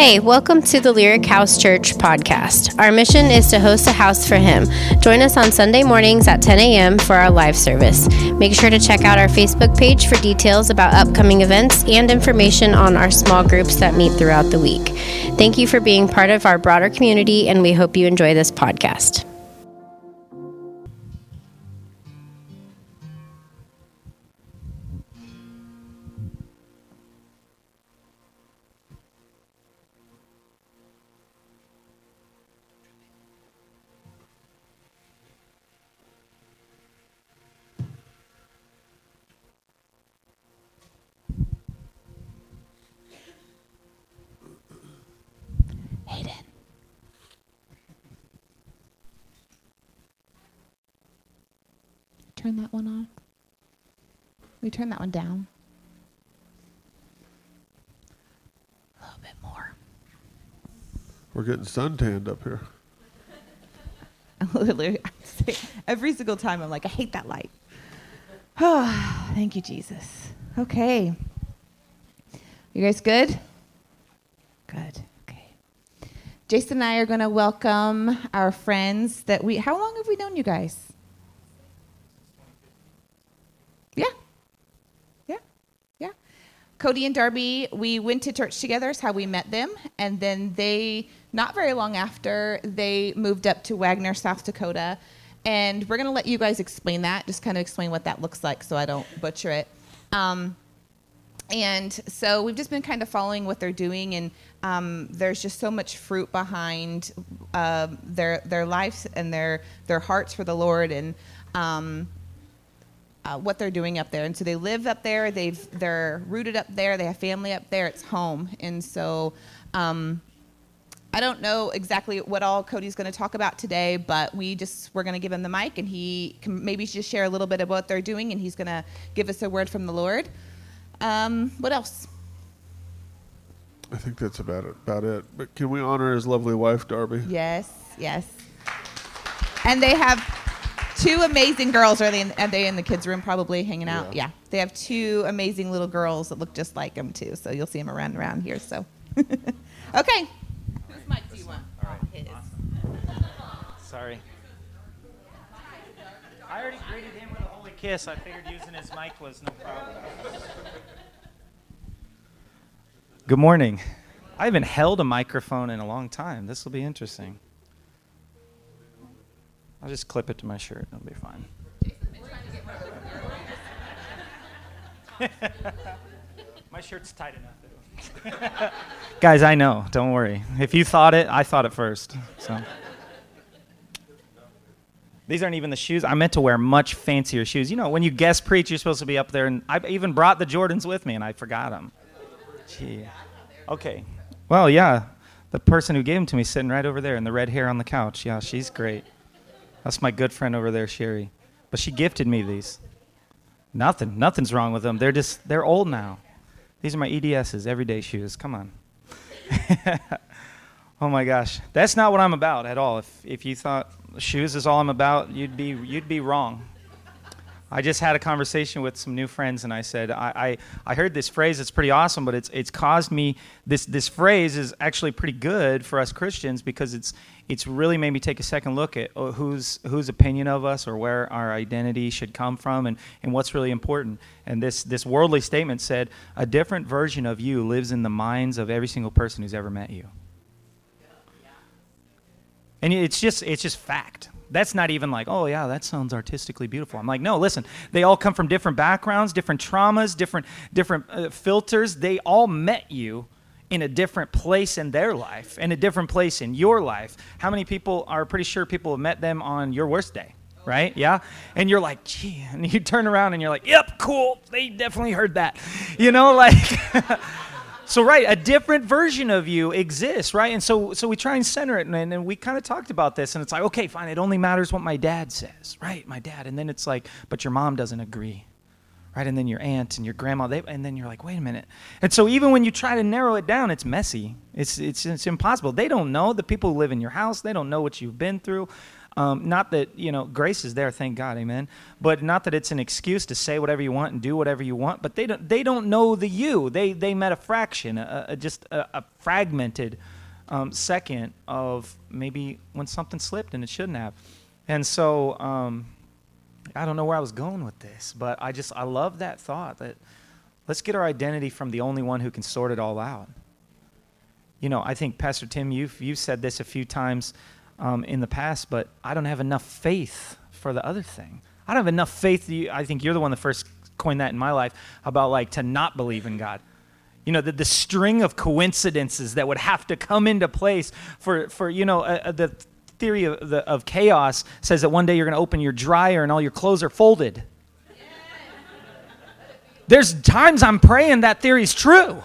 Hey, welcome to the Lyric House Church podcast. Our mission is to host a house for Him. Join us on Sunday mornings at 10 a.m. for our live service. Make sure to check out our Facebook page for details about upcoming events and information on our small groups that meet throughout the week. Thank you for being part of our broader community, and we hope you enjoy this podcast. Turn that one on. We turn that one down. A little bit more. We're getting suntanned up here. Literally, every single time I'm like, I hate that light. Oh, thank you, Jesus. Okay. You guys good? Good. Okay. Jason and I are going to welcome our friends that we. How long have we known you guys? Yeah. Yeah. Yeah. Cody and Darby, we went to church together, is how we met them. And then they, not very long after, they moved up to Wagner, South Dakota. And we're going to let you guys explain that, just kind of explain what that looks like so I don't butcher it. Um, and so we've just been kind of following what they're doing, and um, there's just so much fruit behind uh, their their lives and their their hearts for the Lord, and um, uh, what they're doing up there. And so they live up there. They've they're rooted up there. They have family up there. It's home. And so um, I don't know exactly what all Cody's going to talk about today, but we just we're going to give him the mic, and he can maybe just share a little bit of what they're doing, and he's going to give us a word from the Lord. Um, what else? I think that's about it. About it. But can we honor his lovely wife, Darby? Yes, yes. And they have two amazing girls. Are they in, are they in the kids' room probably hanging out? Yeah. Yeah. They have two amazing little girls that look just like them too. So you'll see them around around here. So, okay. Whose mic do you want? Oh, his. Sorry. I already greeted him with a holy kiss. I figured using his mic was no problem. Good morning. I haven't held a microphone in a long time. This will be interesting. I'll just clip it to my shirt. It'll be fine. my shirt's tight enough. Guys, I know. Don't worry. If you thought it, I thought it first. So. These aren't even the shoes. I meant to wear much fancier shoes. You know, when you guest preach, you're supposed to be up there, and I even brought the Jordans with me, and I forgot them. Gee. Okay. Well, yeah, the person who gave them to me is sitting right over there, and the red hair on the couch. Yeah, she's great. That's my good friend over there, Sherry. But she gifted me these. Nothing. Nothing's wrong with them. They're just they're old now. These are my EDSs, everyday shoes. Come on. oh my gosh, that's not what I'm about at all. If if you thought shoes is all I'm about, you'd be you'd be wrong. I just had a conversation with some new friends, and I said I, I, I heard this phrase. It's pretty awesome, but it's it's caused me this this phrase is actually pretty good for us Christians because it's it's really made me take a second look at uh, whose whose opinion of us or where our identity should come from and, and what's really important. And this this worldly statement said a different version of you lives in the minds of every single person who's ever met you. And it's just it's just fact. That's not even like, oh yeah, that sounds artistically beautiful. I'm like, no, listen, they all come from different backgrounds, different traumas, different different uh, filters. They all met you in a different place in their life, in a different place in your life. How many people are pretty sure people have met them on your worst day? Right? Yeah. And you're like, gee, and you turn around and you're like, yep, cool. They definitely heard that. You know, like So right, a different version of you exists, right? And so so we try and center it, and, and we kind of talked about this, and it's like, okay, fine, it only matters what my dad says, right? My dad, and then it's like, but your mom doesn't agree, right? And then your aunt and your grandma, they, and then you're like, wait a minute. And so even when you try to narrow it down, it's messy. It's it's it's impossible. They don't know the people who live in your house. They don't know what you've been through. Um, not that, you know, grace is there, thank God, amen. But not that it's an excuse to say whatever you want and do whatever you want, but they don't, they don't know the you. They, they met a fraction, a, a, just a, a fragmented um, second of maybe when something slipped and it shouldn't have. And so um, I don't know where I was going with this, but I just, I love that thought that let's get our identity from the only one who can sort it all out. You know, I think, Pastor Tim, you've, you've said this a few times um, in the past, but I don't have enough faith for the other thing. I don't have enough faith. You, I think you're the one that first coined that in my life about like to not believe in God. You know, the, the string of coincidences that would have to come into place for, for you know, uh, uh the theory of, the, of chaos says that one day you're going to open your dryer and all your clothes are folded. There's times I'm praying that theory's true.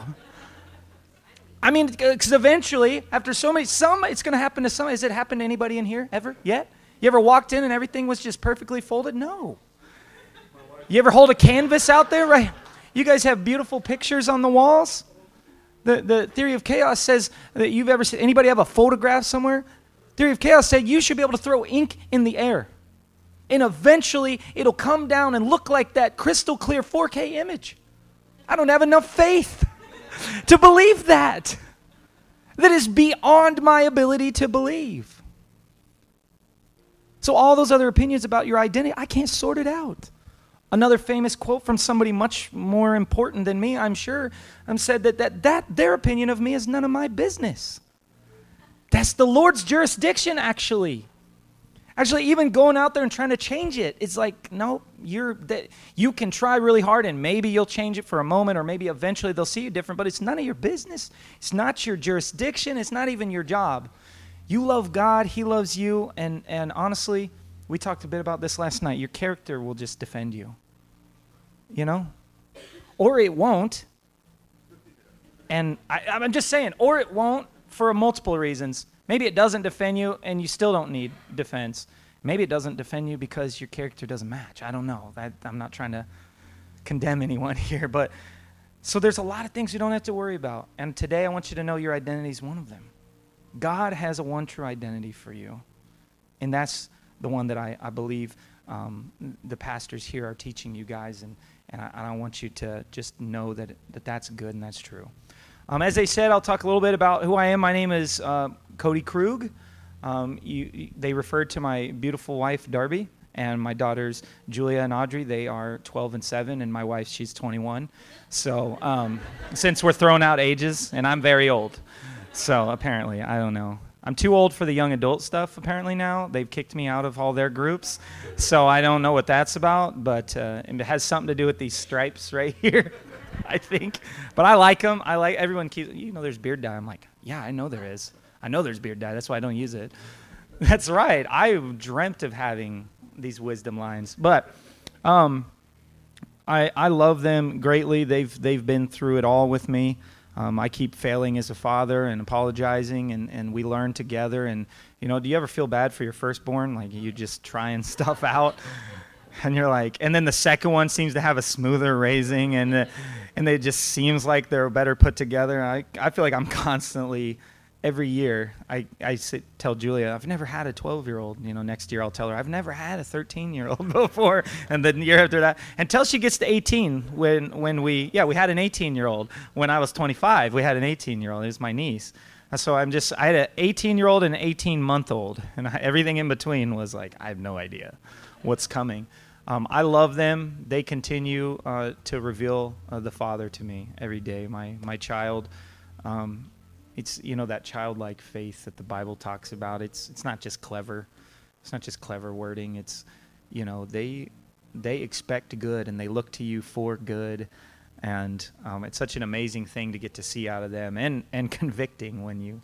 I mean, uh, because eventually, after so many, some it's going to happen to some. Has it happened to anybody in here ever yet? You ever walked in and everything was just perfectly folded? No. You ever hold a canvas out there, right? You guys have beautiful pictures on the walls. The, the theory of chaos says that you've ever seen anybody have a photograph somewhere? Theory of chaos said you should be able to throw ink in the air. And eventually it'll come down and look like that crystal clear 4K image. I don't have enough faith to believe that. That is beyond my ability to believe. So, all those other opinions about your identity, I can't sort it out. Another famous quote from somebody much more important than me, I'm sure, um, said that, that, that their opinion of me is none of my business. That's the Lord's jurisdiction, actually. Actually, even going out there and trying to change it, it's like, no, you're that you can try really hard and maybe you'll change it for a moment or maybe eventually they'll see you different, but it's none of your business. It's not your jurisdiction, it's not even your job. You love God, He loves you, and, and honestly, we talked a bit about this last night. Your character will just defend you. You know? Or it won't. And I, I'm just saying, or it won't for multiple reasons. Maybe it doesn't defend you and you still don't need defense. Maybe it doesn't defend you because your character doesn't match. I don't know. I'm not trying to condemn anyone here, but so there's a lot of things you don't have to worry about. And today I want you to know your identity is one of them. God has a one true identity for you. And that's the one that I, I believe um, the pastors here are teaching you guys. And, and, I, I want you to just know that, that that's good and that's true. Um, as I said, I'll talk a little bit about who I am. My name is uh, Cody Krug. Um, you, they referred to my beautiful wife, Darby, and my daughters, Julia and Audrey. They are 12 and 7, and my wife, she's 21. So, um, since we're throwing out ages, and I'm very old. So, apparently, I don't know. I'm too old for the young adult stuff, apparently, now. They've kicked me out of all their groups. So, I don't know what that's about, but uh, it has something to do with these stripes right here. I think. But I like them. I like everyone keeps. You know, there's beard dye. I'm like, yeah, I know there is. I know there's beard dye. That's why I don't use it. That's right. I dreamt of having these wisdom lines, but um, I I love them greatly. They've they've been through it all with me. Um, I keep failing as a father and apologizing, and, and we learn together. And you know, do you ever feel bad for your firstborn? Like you just trying stuff out, and you're like, and then the second one seems to have a smoother raising, and and it just seems like they're better put together. I, I feel like I'm constantly, every year, I, I sit, tell Julia, I've never had a 12 year old. You know, next year I'll tell her, I've never had a 13 year old before. And then the year after that, until she gets to 18, when, when we, yeah, we had an 18 year old. When I was 25, we had an 18 year old. It was my niece. So I'm just, I had an 18 year old and an 18 month old. And I, everything in between was like, I have no idea what's coming. Um, I love them. They continue uh, to reveal uh, the Father to me every day. My my child, um, it's you know that childlike faith that the Bible talks about. It's it's not just clever. It's not just clever wording. It's you know they they expect good and they look to you for good, and um, it's such an amazing thing to get to see out of them and and convicting when you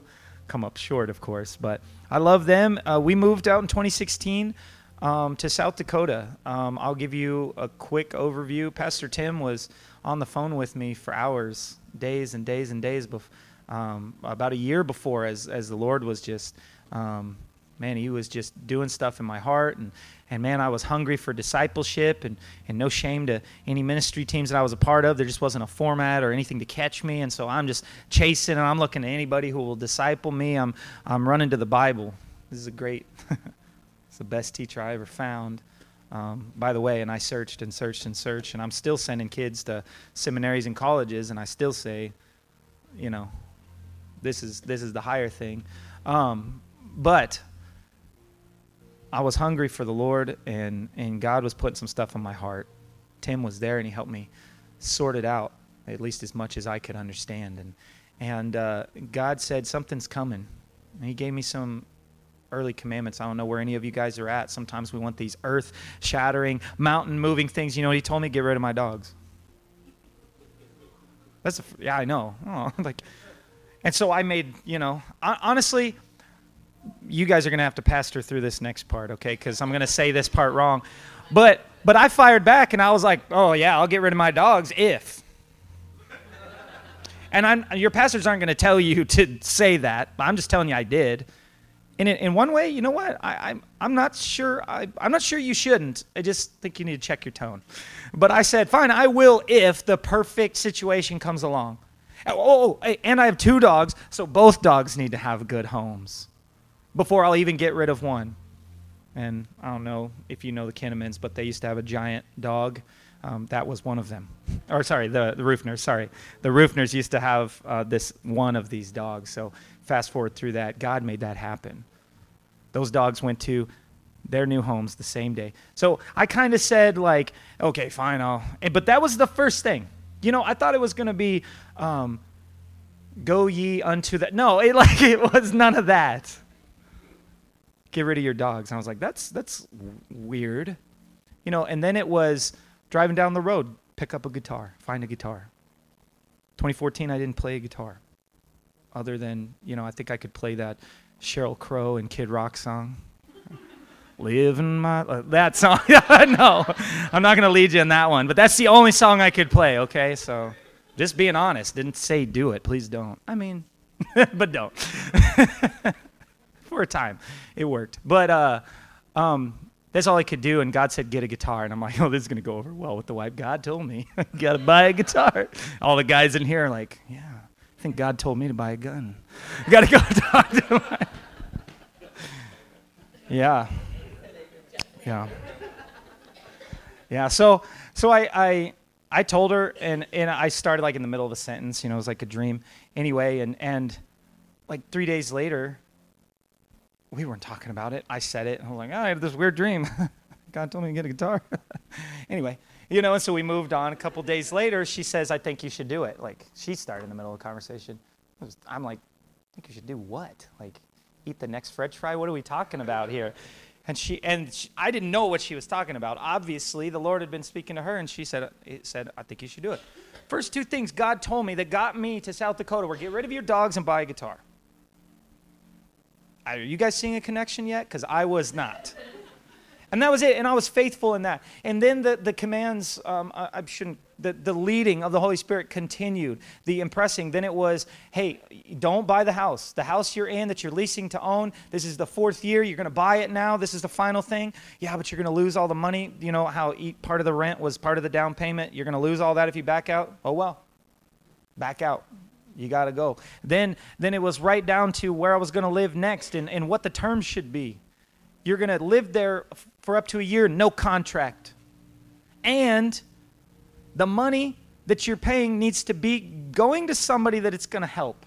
come up short, of course. But I love them. Uh, we moved out in 2016 um, to South Dakota. Um, I'll give you a quick overview. Pastor Tim was on the phone with me for hours, days and days and days, bef- um, about a year before, as, as the Lord was just, um, man, He was just doing stuff in my heart. And, and man, I was hungry for discipleship and, and no shame to any ministry teams that I was a part of. There just wasn't a format or anything to catch me. And so I'm just chasing and I'm looking to anybody who will disciple me. I'm, I'm running to the Bible. This is a great. the best teacher I ever found. Um, by the way, and I searched and searched and searched, and I'm still sending kids to seminaries and colleges, and I still say, you know, this is this is the higher thing. Um, but I was hungry for the Lord, and and God was putting some stuff on my heart. Tim was there, and he helped me sort it out, at least as much as I could understand. And and uh, God said something's coming. And he gave me some early commandments. I don't know where any of you guys are at. Sometimes we want these earth shattering, mountain moving things. You know, he told me get rid of my dogs. That's a, yeah, I know. Oh, like, and so I made you know honestly, you guys are gonna have to pastor through this next part, okay? Because I'm gonna say this part wrong, but but I fired back and I was like, oh yeah, I'll get rid of my dogs if. And I'm, your pastors aren't going to tell you to say that. I'm just telling you I did. And in, in one way, you know what? I, I'm, I'm not sure. I, I'm not sure you shouldn't. I just think you need to check your tone. But I said, fine, I will if the perfect situation comes along. Oh, oh and I have two dogs, so both dogs need to have good homes before I'll even get rid of one. And I don't know if you know the Kinnemans, but they used to have a giant dog. Um, that was one of them. Or sorry, the, the Roofners, sorry. The Roofners used to have uh, this one of these dogs. So fast forward through that, God made that happen. Those dogs went to their new homes the same day. So I kind of said, like, okay, fine, I'll. But that was the first thing. You know, I thought it was to be, um, go ye unto that. No, it like it was none of that. Get rid of your dogs. And I was like, that's that's weird, you know. And then it was driving down the road, pick up a guitar, find a guitar. 2014, I didn't play a guitar, other than you know, I think I could play that Sheryl Crow and Kid Rock song. Living my that song. no, I'm not gonna lead you in that one. But that's the only song I could play. Okay, so just being honest. Didn't say do it. Please don't. I mean, but don't. For a time, it worked. But uh, um, that's all I could do. And God said, get a guitar. And I'm like, oh, this is going to go over well with the wife. God told me, got to buy a guitar. All the guys in here are like, yeah, I think God told me to buy a gun. You got to go talk to my. Yeah. Yeah. Yeah. So, so I, I, I told her, and, and I started like in the middle of a sentence, you know, it was like a dream anyway. And, and like three days later, we weren't talking about it. I said it. And I was like, oh, I had this weird dream. God told me to get a guitar. anyway, you know, and so we moved on. A couple days later, she says, I think you should do it. Like, she started in the middle of the conversation. Was, I'm like, think you should do what? Like, eat the next french fry? What are we talking about here? And she and she, I didn't know what she was talking about. Obviously, the Lord had been speaking to her, and she said, "It said, I think you should do it." First two things God told me that got me to South Dakota were get rid of your dogs and buy a guitar. Are you guys seeing a connection yet? Because I was not. And that was it. And I was faithful in that. And then the, the commands, um, I, I, shouldn't, the, the leading of the Holy Spirit continued, the impressing. Then it was, hey, don't buy the house. The house you're in that you're leasing to own, this is the fourth year. You're going to buy it now. This is the final thing. Yeah, but you're going to lose all the money. You know how part of the rent was part of the down payment. You're going to lose all that if you back out. Oh, well. Back out. You got to go. Then, then it was right down to where I was going to live next and, and what the terms should be. You're going to live there for up to a year, no contract. And the money that you're paying needs to be going to somebody that it's going to help.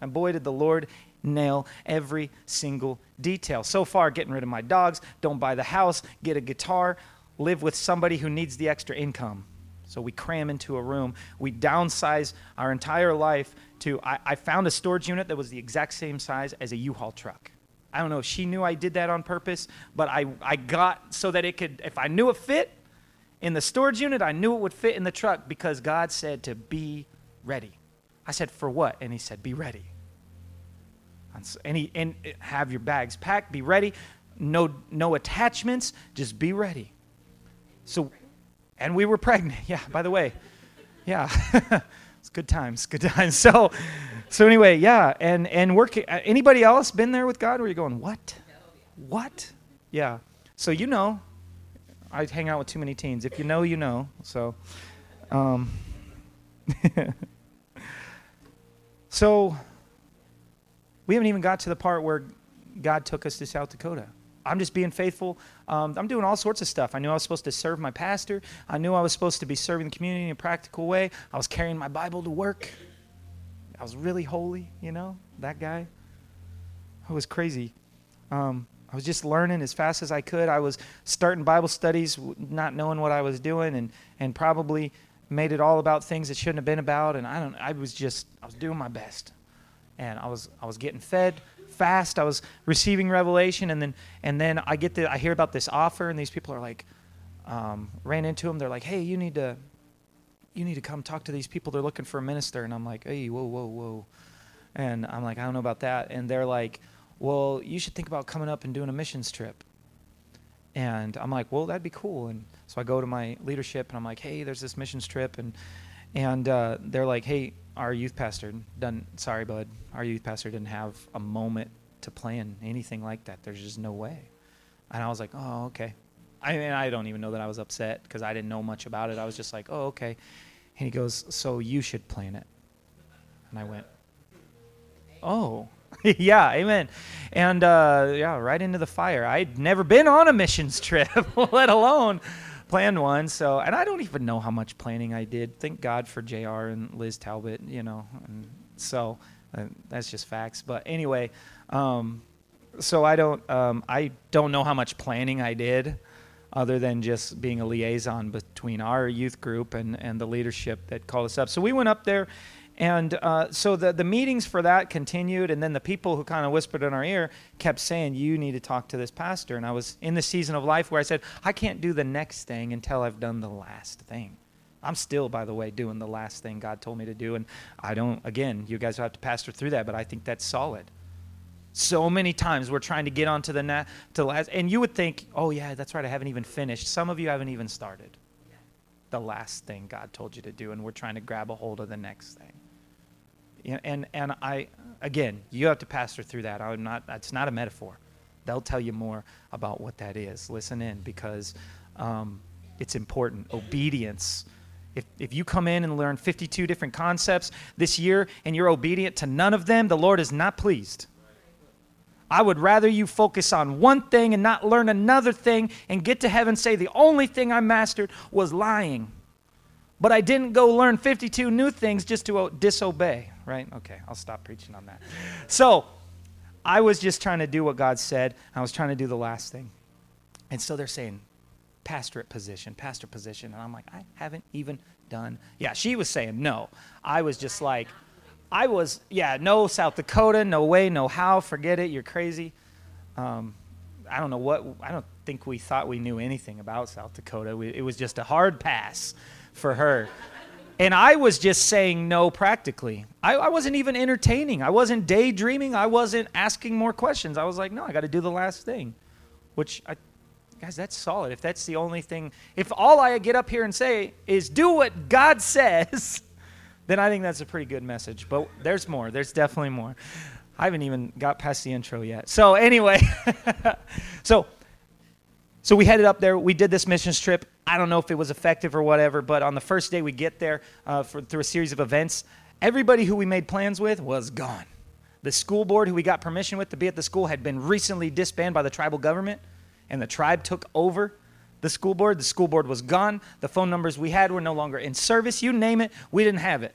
And boy, did the Lord nail every single detail. So far, getting rid of my dogs, don't buy the house, get a guitar, live with somebody who needs the extra income. So we cram into a room. We downsize our entire life to. I, I found a storage unit that was the exact same size as a U Haul truck. I don't know if she knew I did that on purpose, but I, I got so that it could, if I knew it fit in the storage unit, I knew it would fit in the truck because God said to be ready. I said, for what? And he said, be ready. And, he, and have your bags packed, be ready. No, no attachments, just be ready. So and we were pregnant. Yeah, by the way. Yeah. it's good times, good times. So so anyway, yeah, and and working uh, anybody else been there with God where you're going, "What? What?" Yeah. So you know, I hang out with too many teens. If you know, you know. So um So we haven't even got to the part where God took us to South Dakota. I'm just being faithful. Um, I'm doing all sorts of stuff. I knew I was supposed to serve my pastor. I knew I was supposed to be serving the community in a practical way. I was carrying my Bible to work. I was really holy, you know, that guy. I was crazy. Um, I was just learning as fast as I could. I was starting Bible studies, not knowing what I was doing, and, and probably made it all about things it shouldn't have been about. And I don't. I was just. I was doing my best, and I was. I was getting fed fast. I was receiving revelation, and then and then I get the. I hear about this offer, and these people are like, um, ran into them. They're like, hey, you need to. You need to come talk to these people. They're looking for a minister, and I'm like, hey, whoa, whoa, whoa, and I'm like, I don't know about that. And they're like well, you should think about coming up and doing a missions trip. And I'm like, well, that'd be cool. And so I go to my leadership and I'm like, hey, there's this missions trip. And, and uh, they're like, hey, our youth pastor done, sorry, bud, our youth pastor didn't have a moment to plan anything like that. There's just no way. And I was like, oh, okay. I mean, I don't even know that I was upset because I didn't know much about it. I was just like, oh, okay. And he goes, so you should plan it. And I went, oh. yeah, amen. And uh, yeah, right into the fire. I'd never been on a missions trip, let alone planned one. So, and I don't even know how much planning I did. Thank God for Jr. and Liz Talbot, you know. And so uh, that's just facts. But anyway, um, so I don't, um, I don't know how much planning I did, other than just being a liaison between our youth group and and the leadership that called us up. So we went up there and uh, so the, the meetings for that continued, and then the people who kind of whispered in our ear kept saying, You need to talk to this pastor. And I was in the season of life where I said, I can't do the next thing until I've done the last thing. I'm still, by the way, doing the last thing God told me to do. And I don't, again, you guys have to pastor through that, but I think that's solid. So many times we're trying to get onto the na- to last, and you would think, oh yeah, that's right, I haven't even finished. Some of you haven't even started the last thing God told you to do, and we're trying to grab a hold of the next thing and and I again, you have to pastor through that. I'm not. That's not a metaphor. They'll tell you more about what that is. Listen in because um, it's important. Obedience. If, if you come in and learn 52 different concepts this year and you're obedient to none of them, the Lord is not pleased. I would rather you focus on one thing and not learn another thing and get to heaven say the only thing I mastered was lying. But I didn't go learn 52 new things just to disobey right? Okay, I'll stop preaching on that. So I was just trying to do what God said. I was trying to do the last thing. And so they're saying, pastorate position, pastor position. And I'm like, I haven't even done. Yeah, she was saying no. I was just like, I was, yeah, no South Dakota, no way, no how, forget it, you're crazy. Um, I don't know what, I don't think we thought we knew anything about South Dakota. We, it was just a hard pass for her. And I was just saying no practically. I, I, wasn't even entertaining. I wasn't daydreaming. I wasn't asking more questions. I was like, no, I got to do the last thing. Which, I, guys, that's solid. If that's the only thing, if all I get up here and say is do what God says, then I think that's a pretty good message. But there's more. There's definitely more. I haven't even got past the intro yet. So, anyway, so so we headed up there. We did this missions trip. I don't know if it was effective or whatever, but on the first day we get there uh, for, through a series of events, everybody who we made plans with was gone. The school board who we got permission with to be at the school had been recently disbanded by the tribal government, and the tribe took over the school board. The school board was gone. The phone numbers we had were no longer in service. You name it, we didn't have it.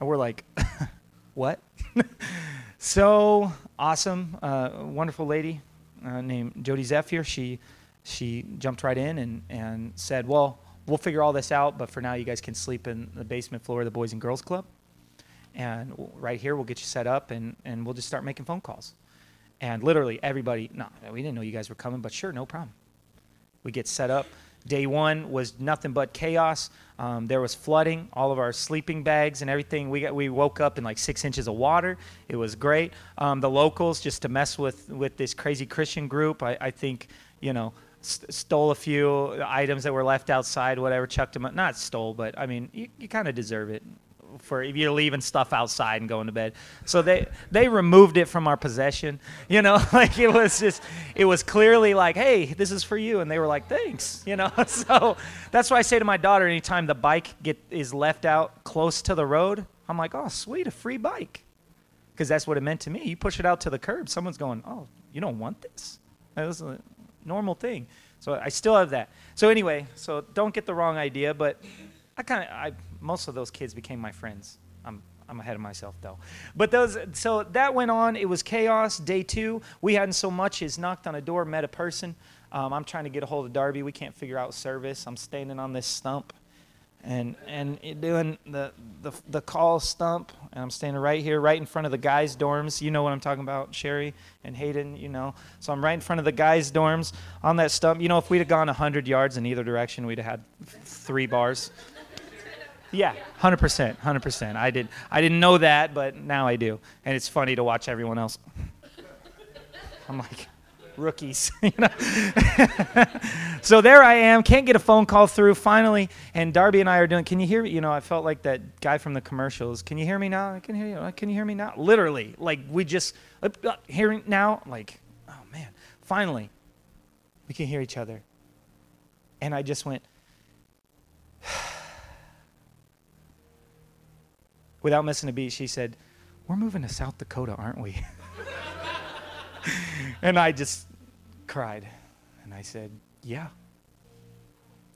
And we're like, what? so awesome, uh, wonderful lady uh, named Jody Zephier. She she jumped right in and, and said, Well, we'll figure all this out, but for now, you guys can sleep in the basement floor of the Boys and Girls Club. And right here, we'll get you set up and, and we'll just start making phone calls. And literally, everybody, no, we didn't know you guys were coming, but sure, no problem. We get set up. Day one was nothing but chaos. Um, there was flooding, all of our sleeping bags and everything. We got we woke up in like six inches of water. It was great. Um, the locals, just to mess with with this crazy Christian group, I, I think you know st- stole a few items that were left outside, whatever, chucked them. Up. Not stole, but I mean, you, you kind of deserve it for if you're leaving stuff outside and going to bed. So they they removed it from our possession. You know, like it was just it was clearly like, hey, this is for you, and they were like, thanks. You know, so that's why I say to my daughter, anytime the bike get is left out close to the road, I'm like, oh, sweet, a free bike, because that's what it meant to me. You push it out to the curb, someone's going, oh, you don't want this. That was a normal thing. So I still have that. So anyway, so don't get the wrong idea, but I kind of, I most of those kids became my friends. I'm I'm ahead of myself though. But those, so that went on. It was chaos. Day two, we hadn't so much as knocked on a door, met a person. Um, I'm trying to get a hold of Darby. We can't figure out service. I'm standing on this stump, and and doing the the the call stump, and I'm standing right here, right in front of the guys' dorms. You know what I'm talking about, Sherry and Hayden. You know, so I'm right in front of the guys' dorms on that stump. You know, if we'd have gone 100 yards in either direction, we'd have had three bars. Yeah, hundred percent, hundred percent. I did. I didn't know that, but now I do, and it's funny to watch everyone else. I'm like, rookies, you know. so there I am. Can't get a phone call through. Finally, and Darby and I are doing. Can you hear me? You know, I felt like that guy from the commercials. Can you hear me now? I can hear you. Can you hear me now? Literally, like we just uh, uh, hearing now. Like, oh man, finally, we can hear each other. And I just went. Without missing a beat, she said, We're moving to South Dakota, aren't we? and I just cried. And I said, Yeah.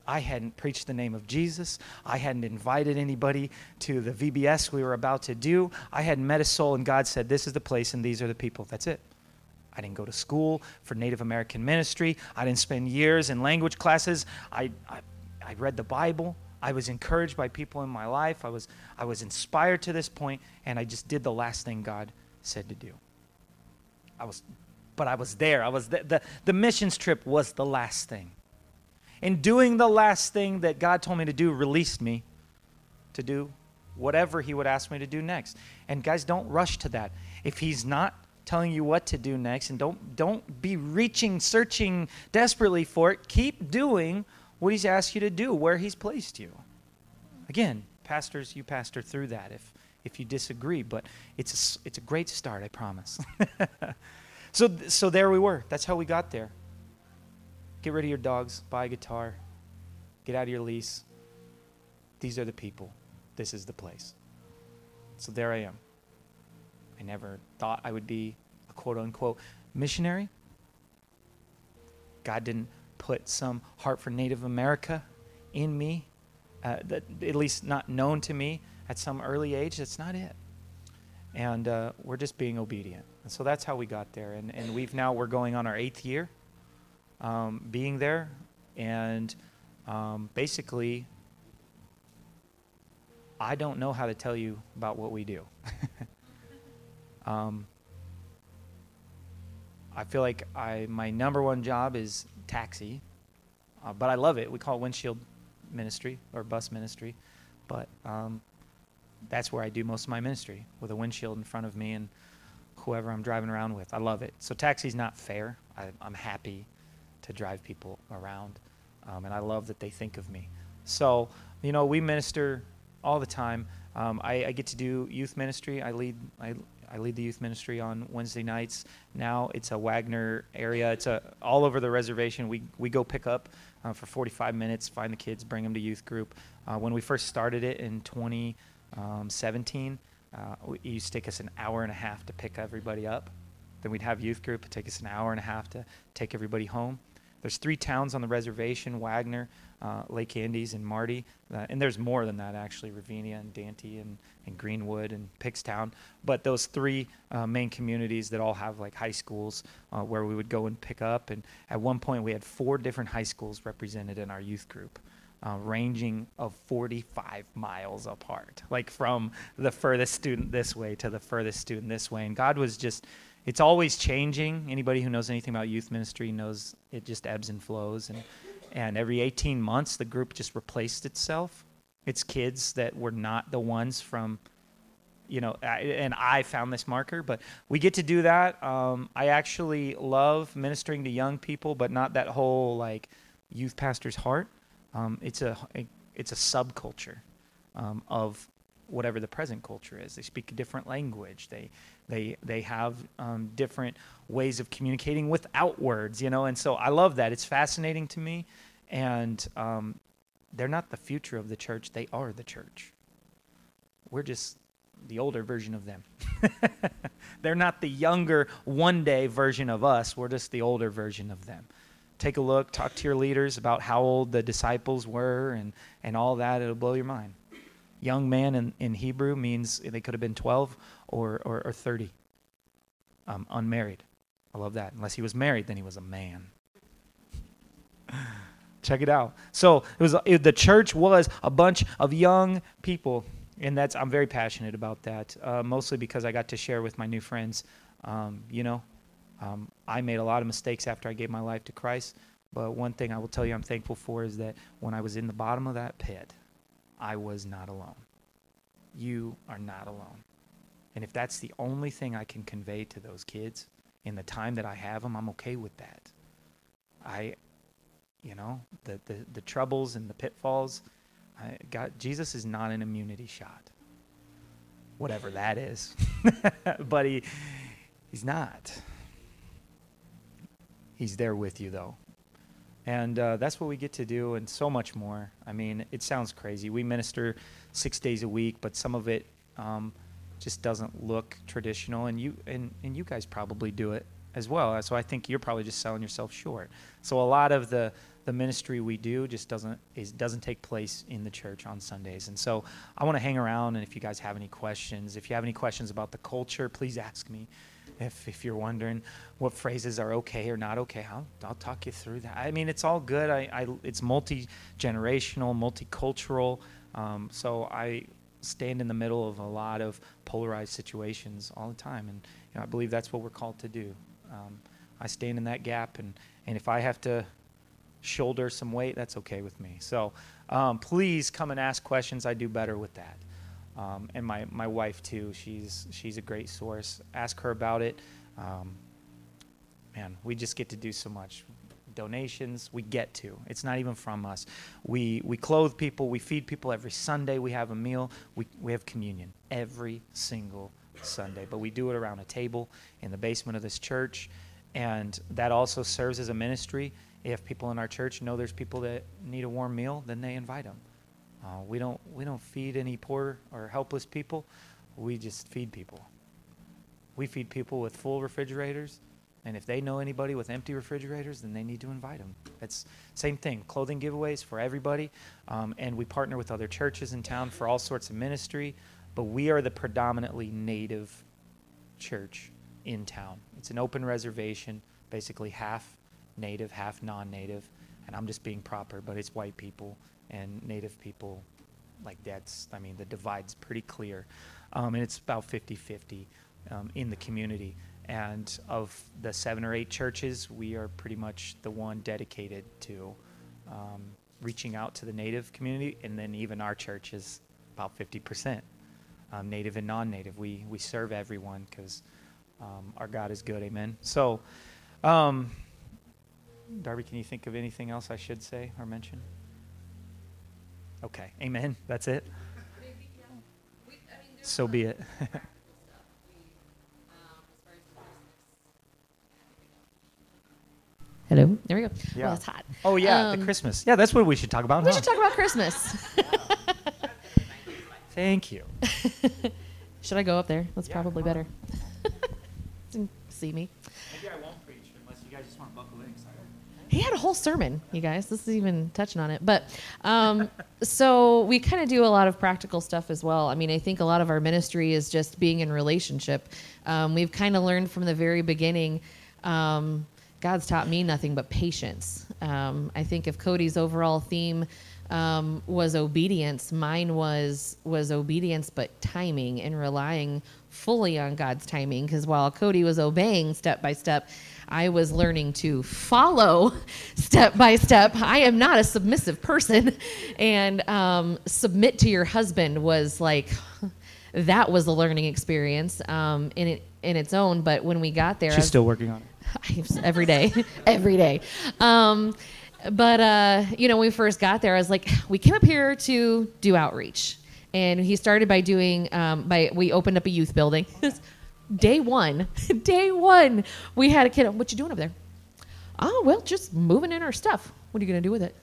I hadn't preached the name of Jesus. I hadn't invited anybody to the VBS we were about to do. I hadn't met a soul, and God said, This is the place, and these are the people. That's it. I didn't go to school for Native American ministry. I didn't spend years in language classes. I, I, I read the Bible. I was encouraged by people in my life. I was, I was inspired to this point, and I just did the last thing God said to do. I was, but I was there. I was the, the, the missions trip was the last thing. And doing the last thing that God told me to do released me to do whatever He would ask me to do next. And guys, don't rush to that. If He's not telling you what to do next, and don't don't be reaching, searching desperately for it, keep doing what he's asked you to do, where he's placed you. Again, pastors, you pastor through that if, if you disagree, but it's a, it's a great start, I promise. so, so there we were. That's how we got there. Get rid of your dogs, buy a guitar, get out of your lease. These are the people. This is the place. So there I am. I never thought I would be a quote unquote missionary. God didn't put some heart for Native America in me, uh, that at least not known to me at some early age. That's not it. And uh, we're just being obedient. And so that's how we got there. And, and we've now, we're going on our eighth year um, being there. And um, basically, I don't know how to tell you about what we do. um, I feel like I my number one job is taxi, uh, but I love it. We call it windshield ministry or bus ministry, but um, that's where I do most of my ministry with a windshield in front of me and whoever I'm driving around with. I love it. So taxi's not fair. I, am happy to drive people around, um, and I love that they think of me. So you know, we minister all the time. Um, I, I, get to do youth ministry. I lead I I lead the youth ministry on Wednesday nights. Now it's a Wagner area. It's a all over the reservation. We we go pick up uh, for 45 minutes, find the kids, bring them to youth group. Uh, when we first started it in 2017, uh, it used to take us an hour and a half to pick everybody up. Then we'd have youth group. It'd take us an hour and a half to take everybody home. There's three towns on the reservation: Wagner, uh, Lake Andes, and Marty. Uh, and there's more than that actually: Ravinia and Dante and, and Greenwood and Pickstown. But those three uh, main communities that all have like high schools uh, where we would go and pick up. And at one point, we had four different high schools represented in our youth group. Uh, ranging of 45 miles apart, like from the furthest student this way to the furthest student this way. And God was just it's always changing. Anybody who knows anything about youth ministry knows it just ebbs and flows. And, and every 18 months, the group just replaced itself. It's kids that were not the ones from, you know, I, and I found this marker, but we get to do that. Um, I actually love ministering to young people, but not that whole like youth pastor's heart. Um, it's a, it's a subculture um, of whatever the present culture is. They speak a different language. They they they have um, different ways of communicating without words, you know. And so I love that. It's fascinating to me, and um, they're not the future of the church. They are the church. We're just the older version of them. They're not the younger one day version of us. We're just the older version of them. Take a look, talk to your leaders about how old the disciples were and, and all that. It'll blow your mind. Young man in, in Hebrew means they could have been 12 or, or, or 30. Um, unmarried. I love that. Unless he was married, then he was a man. Check it out. So it was it, the church was a bunch of young people, and that's I'm very passionate about that. Uh, mostly because I got to share with my new friends. Um, you know, um, I made a lot of mistakes after I gave my life to Christ. But one thing I will tell you I'm thankful for is that when I was in the bottom of that pit, I was not alone. You are not alone. And if that's the only thing I can convey to those kids in the time that I have them, I'm okay with that. I, you know, the, the, the troubles and the pitfalls, I, God, Jesus is not an immunity shot, whatever that is. but he, he's not. He's there with you, though. And uh, that's what we get to do, and so much more. I mean, it sounds crazy. We minister six days a week, but some of it um, just doesn't look traditional, and you and, and you guys probably do it as well. So I think you're probably just selling yourself short. So a lot of the the ministry we do just doesn't is doesn't take place in the church on Sundays. And so I want to hang around, and if you guys have any questions, if you have any questions about the culture, please ask me if, if you're wondering what phrases are okay or not okay, I'll, I'll talk you through that. I mean, it's all good. I, I it's multi generational, multicultural. Um, so I stand in the middle of a lot of polarized situations all the time, and you know, I believe that's what we're called to do. Um, I stand in that gap, and and if I have to shoulder some weight, that's okay with me. So um, please come and ask questions. I do better with that. Um, and my, my wife too. She's she's a great source. Ask her about it. Um, man, we just get to do so much. Donations, we get to. It's not even from us. We we clothe people. We feed people every Sunday. We have a meal. We we have communion every single Sunday. But we do it around a table in the basement of this church, and that also serves as a ministry. If people in our church know there's people that need a warm meal, then they invite them. Uh, we don't we don't feed any poor or helpless people. We just feed people. We feed people with full refrigerators, and if they know anybody with empty refrigerators, then they need to invite them. It's same thing. Clothing giveaways for everybody, um, and we partner with other churches in town for all sorts of ministry. But we are the predominantly native church in town. It's an open reservation, basically half native, half non-native, and I'm just being proper, but it's white people and Native people, like that's, I mean, the divide's pretty clear. Um, and it's about 50 50 um, in the community. And of the seven or eight churches, we are pretty much the one dedicated to um, reaching out to the Native community. And then even our church is about 50% um, Native and non Native. We, we serve everyone because um, our God is good. Amen. So, um, Darby, can you think of anything else I should say or mention? Okay. Amen. That's it. So be it. Hello. There we go. Yeah. Well, it's hot. oh yeah, Um, the Christmas. Yeah, that's what we should talk about. We huh? should talk about Christmas. Thank you. should I go up there? That's Yeah, probably better. See me. Maybe I won't preach unless you guys just want to buckle in. He had a whole sermon, you guys. This is even touching on it. But um, so we kind of do a lot of practical stuff as well. I mean, I think a lot of our ministry is just being in relationship. Um, we've kind of learned from the very beginning. Um, God's taught me nothing but patience. Um, I think if Cody's overall theme um, was obedience, mine was was obedience, but timing and relying fully on God's timing. Because while Cody was obeying step by step, I was learning to follow step by step. I am not a submissive person, and um, submit to your husband was like that was a learning experience um, in it in its own. But when we got there, She's was- still working on it. every day, every day. Um, but uh, you know, when we first got there, I was like, we came up here to do outreach, and he started by doing um, by we opened up a youth building. Day one, day one, we had a kid. What you doing over there? Oh well, just moving in our stuff. What are you gonna do with it?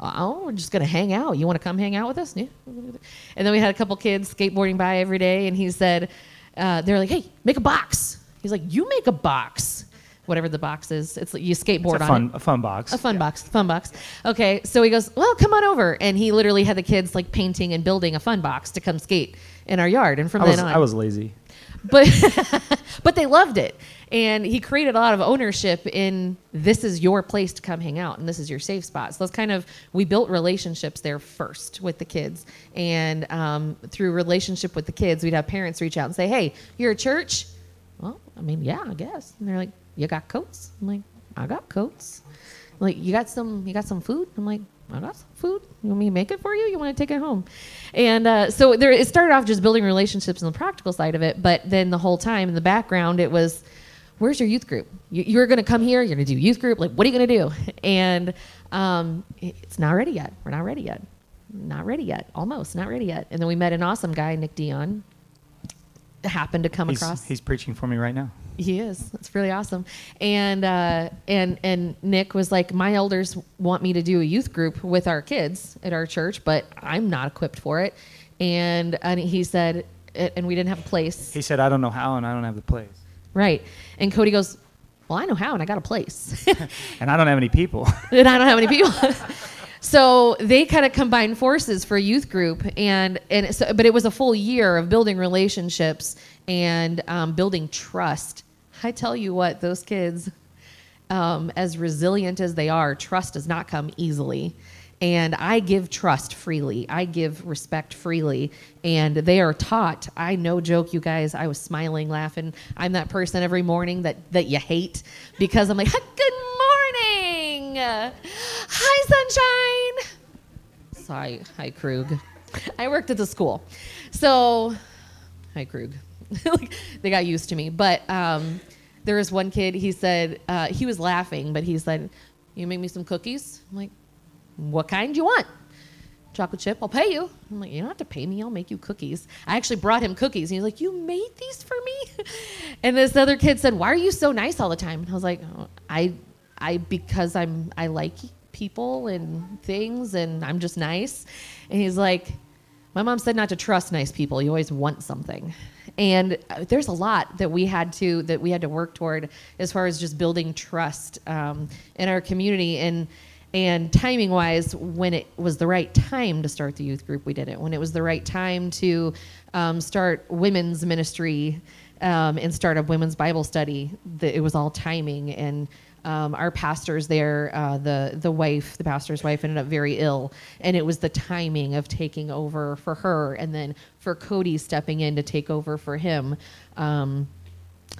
oh, we're just gonna hang out. You want to come hang out with us? Yeah. And then we had a couple kids skateboarding by every day, and he said, uh, they're like, hey, make a box. He's like, you make a box, whatever the box is. It's like you skateboard It's a on fun, it. a fun box. A fun box, fun box. Okay, so he goes, well, come on over, and he literally had the kids like painting and building a fun box to come skate in our yard, and from I was, then on, I was lazy. But but they loved it. And he created a lot of ownership in this is your place to come hang out and this is your safe spot. So that's kind of we built relationships there first with the kids. And um, through relationship with the kids we'd have parents reach out and say hey you're a church? Well i mean yeah i guess. And they're like you got coats? I'm like i got coats. Like you got some you got some food? I'm like i got some food. You want me to make it for you? You want to take it home? And uh, so there it started off just building relationships on the practical side of it but then the whole time in the background it was where's your youth group? You, you're going to come here you're going to do youth group like what are you going to do? And um, it's not ready yet. We're not ready yet. Not ready yet. Almost not ready yet. And then we met an awesome guy nick dion. Happened to come He's, across he's preaching for me right now. He is. That's really awesome. And uh, and and Nick was like, my elders want me to do a youth group with our kids at our church, but I'm not equipped for it. And and he said, and we didn't have a place, He said, I don't know how, and I don't have the place. right? And Cody goes, well, I know how, and I got a place. And I don't have any people. and I don't have any people. so they kind of combined forces for a youth group, and and so, but it was a full year of building relationships and um, building trust. I tell you what, those kids, um, as resilient as they are, trust does not come easily. And I give trust freely. I give respect freely. And they are taught. I no joke, you guys. I was smiling, laughing. I'm that person every morning that, that you hate because I'm like, good morning. Hi, sunshine. Sorry, hi, Krug. I worked at the school. So, hi, Krug. They got used to me. But um, there was one kid, he said, uh, he was laughing, but he said, You make me some cookies? I'm like, What kind you want? Chocolate chip, I'll pay you. I'm like, You don't have to pay me, I'll make you cookies. I actually brought him cookies. And he's like, You made these for me? And this other kid said, Why are you so nice all the time? And I was like, oh, I, I, because I'm, I like people and things and I'm just nice. And he's like, my mom said not to trust nice people. You always want something. And uh, there's a lot that we had to that we had to work toward as far as just building trust um, in our community. And and timing wise when it was the right time to start the youth group we did it when it was the right time to um, start women's ministry um, and start a women's bible study it was all timing. And um, our pastors there, uh, the the wife, the pastor's wife, ended up very ill, and it was the timing of taking over for her, and then for Cody stepping in to take over for him. Um,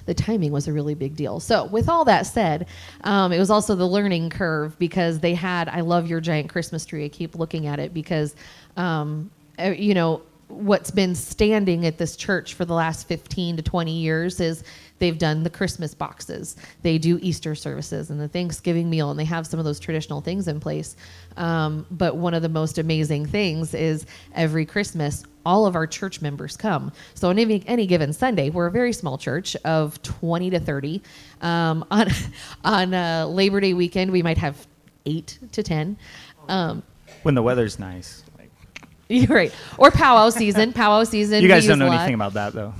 the timing was a really big deal. So, with all that said, um, it was also the learning curve because they had. I love your giant Christmas tree. I keep looking at it because, um, uh, you know, what's been standing at this church for the last 15 to 20 years is they've done the Christmas boxes, they do Easter services and the Thanksgiving meal, and they have some of those traditional things in place. Um, but one of the most amazing things is every Christmas, all of our church members come. So on any, any given Sunday, we're a very small church of 20 to 30. Um, on on uh, Labor Day weekend, we might have eight to 10. Um, When the weather's nice. Like, you're right. Or powwow season. Powwow season. you guys don't know anything about that, though.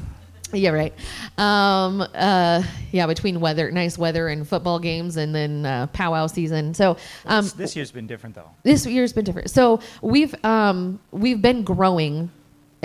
Yeah, right. Um, uh, yeah, between weather, nice weather, and football games, and then uh, powwow season. So um, this year's been different, though. this year's been different. So we've um, we've been growing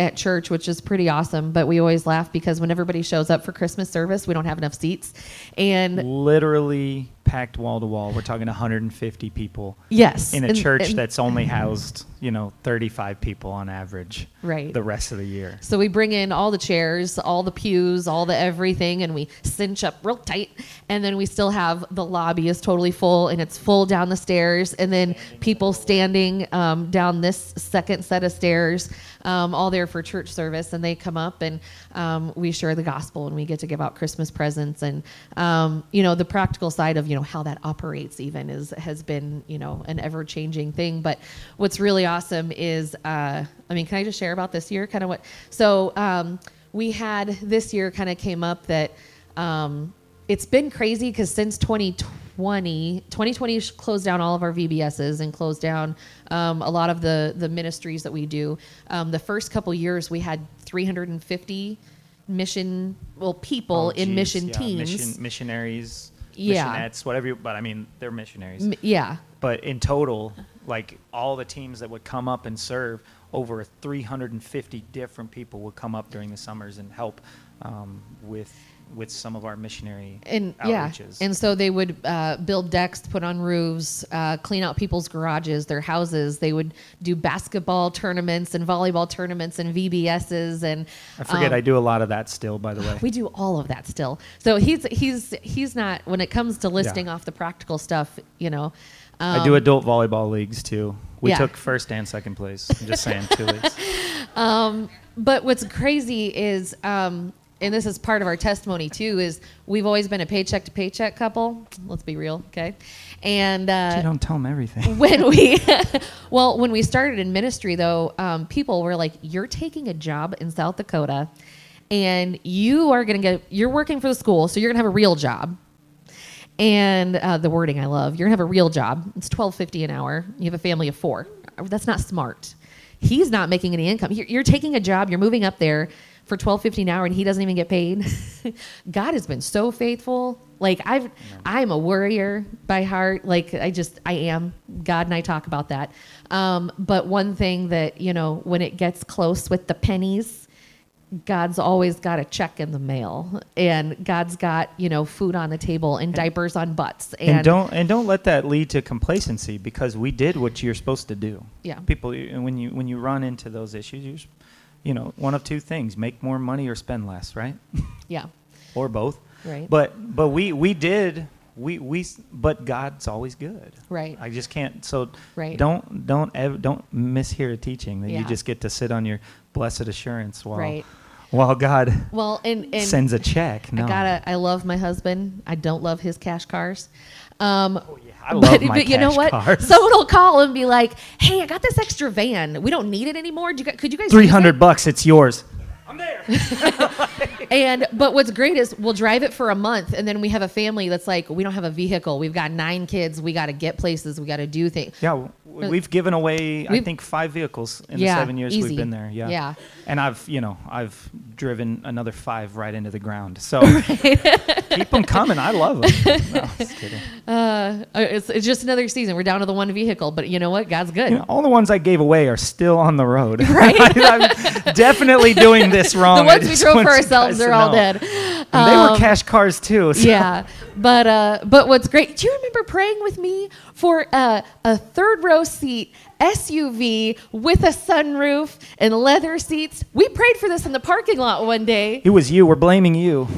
at church, which is pretty awesome. But we always laugh because when everybody shows up for Christmas service, we don't have enough seats. And Literally packed wall to wall. We're talking 150 people yes, in a and- church and- that's only housed, you know, 35 people on average. Right. The rest of the year. So we bring in all the chairs, all the pews, all the everything, and we cinch up real tight. And then we still have the lobby is totally full, and it's full down the stairs, and then people standing um, down this second set of stairs, um, all there for church service. And they come up, and um, we share the gospel, and we get to give out Christmas presents, and um, you know the practical side of you know how that operates even is has been you know an ever changing thing. But what's really awesome is, uh, I mean, can I just share about this year? Kind of what? So um, we had this year kind of came up that um, it's been crazy because since 2020 2020, 2020 closed down all of our VBSs and closed down um, a lot of the the ministries that we do. Um, the first couple years, we had 350 mission well people Oh, in mission yeah, teams. mission, missionaries, Yeah. missionettes, whatever. You, but I mean, they're missionaries. M- yeah, but in total, like all the teams that would come up and serve, over 350 different people would come up during the summers and help um, with with some of our missionary and yeah, outreaches. and so they would uh, build decks, put on roofs, uh, clean out people's garages, their houses. They would do basketball tournaments and volleyball tournaments and VBSs and I forget um, I do a lot of that still, by the way. We do all of that still. So he's he's he's not when it comes to listing off the practical stuff. You know, I do adult volleyball leagues too. We yeah. took first and second place. I'm just saying, two leagues. but what's crazy is, um, and this is part of our testimony too, is we've always been a paycheck to paycheck couple. Let's be real, okay? And you uh, don't tell them everything. when we, well, when we started in ministry though, um, people were like, "You're taking a job in South Dakota, and you are going to get, you're working for the school, so you're going to have a real job." And uh, the wording I love. You're gonna have a real job. It's twelve fifty an hour. You have a family of four. That's not smart. He's not making any income. You're, you're taking a job. You're moving up there for twelve fifty an hour, and he doesn't even get paid. God has been so faithful. Like I've, I'm a worrier by heart. Like I just, I am. God and I talk about that. Um, but one thing that you know, when it gets close with the pennies, God's always got a check in the mail, and God's got you know food on the table and diapers on butts, and, and don't and don't let that lead to complacency because we did what you're supposed to do. Yeah. People, and when you when you run into those issues, you, know, one of two things: make more money or spend less, right? yeah, or both. Right. But but we we did we we but God's always good. Right. I just can't. So Right. don't don't ev- don't mishear a teaching that Yeah. you just get to sit on your blessed assurance while Right. while God well, and and sends a check. No. I gotta. I love my husband. I don't love his cash cars. Um, Oh, yeah, I my but you know what? cars. Someone will call and be like, "Hey, I got this extra van. We don't need it anymore. Do you, could you guys Three it?" hundred bucks. It's yours. I'm there. And but what's great is we'll drive it for a month, and then we have a family that's like, we don't have a vehicle. We've got nine kids. We got to get places. We got to do things. Yeah, we've given away I We've- think five vehicles in Yeah, the seven years easy. we've been there. Yeah. Yeah. And I've you know I've driven another five right into the ground. So keep them coming. I love them. No, just kidding. Uh, it's, it's just another season. We're down to the one vehicle, but you know what? God's good. You know, all the ones I gave away are still on the road. Right. I'm definitely doing this wrong. the ones we drove for ourselves, they're all dead. And they were Um, cash cars too. so- yeah, but uh, but what's great? Do you remember praying with me for uh, a third row seat SUV with a sunroof and leather seats? We prayed for this in the parking lot one day. It was you. We're blaming you.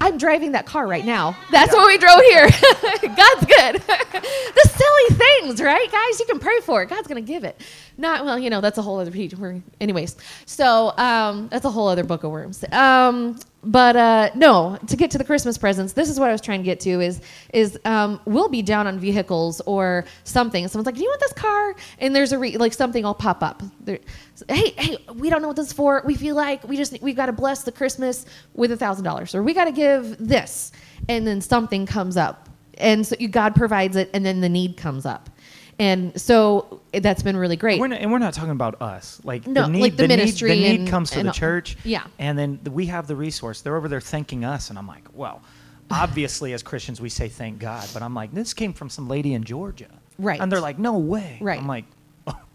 I'm driving that car right now. That's what we drove here. God's good. the silly things, right, guys? You can pray for it. God's gonna give it. Not well, you know, that's a whole other page. Anyways, so um, that's a whole other book of worms. Um, but uh, no, to get to the Christmas presents, this is what I was trying to get to. Is is um, we'll be down on vehicles or something. Someone's like, "Do you want this car?" And there's a re- like something will pop up. There, hey, hey, we don't know what this is for. We feel like we just we've got to bless the Christmas with a thousand dollars, or we got to give this, and then something comes up, and so you, God provides it, and then the need comes up, and so eh, that's been really great. We're not, and we're not talking about us. Like No, the need, like the the ministry need, the need and- comes to the all- church. yeah. And then th- we have the resource. They're over there thanking us, and I'm like, well, obviously as Christians we say thank God, but I'm like, this came from some lady in Georgia. Right. And they're like, no way. Right. I'm like,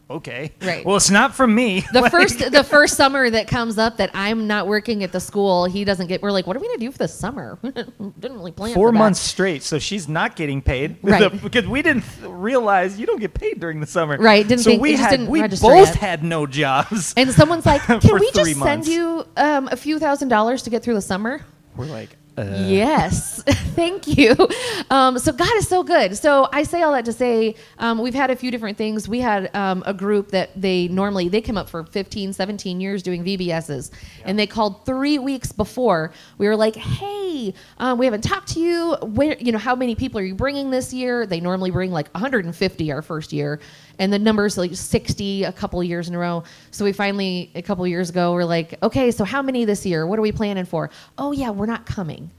okay. Right. Well, it's not from me. the Like, first the first summer that comes up that I'm not working at the school, he doesn't get. We're like, what are we gonna do for the summer? Didn't really plan Four for that. months straight, so she's not getting paid, Right. because we didn't realize you don't get paid during the summer. Right, didn't so think- we had didn't we both yet. had no jobs. And someone's like, can we just three send you um, a few thousand dollars to get through the summer? We're like, uh, Yes, thank you. Um, so God is so good. So I say all that to say um, we've had a few different things. We had um, a group that they normally they come up for 15, 17 years doing VBSs, and they called three weeks before. We were like, hey, um, we haven't talked to you. Where you know how many people are you bringing this year? They normally bring like 150 our first year, and the numbers like 60 a couple years in a row. So we finally a couple years ago we're like, okay, so how many this year? What are we planning for? Oh yeah, we're not coming.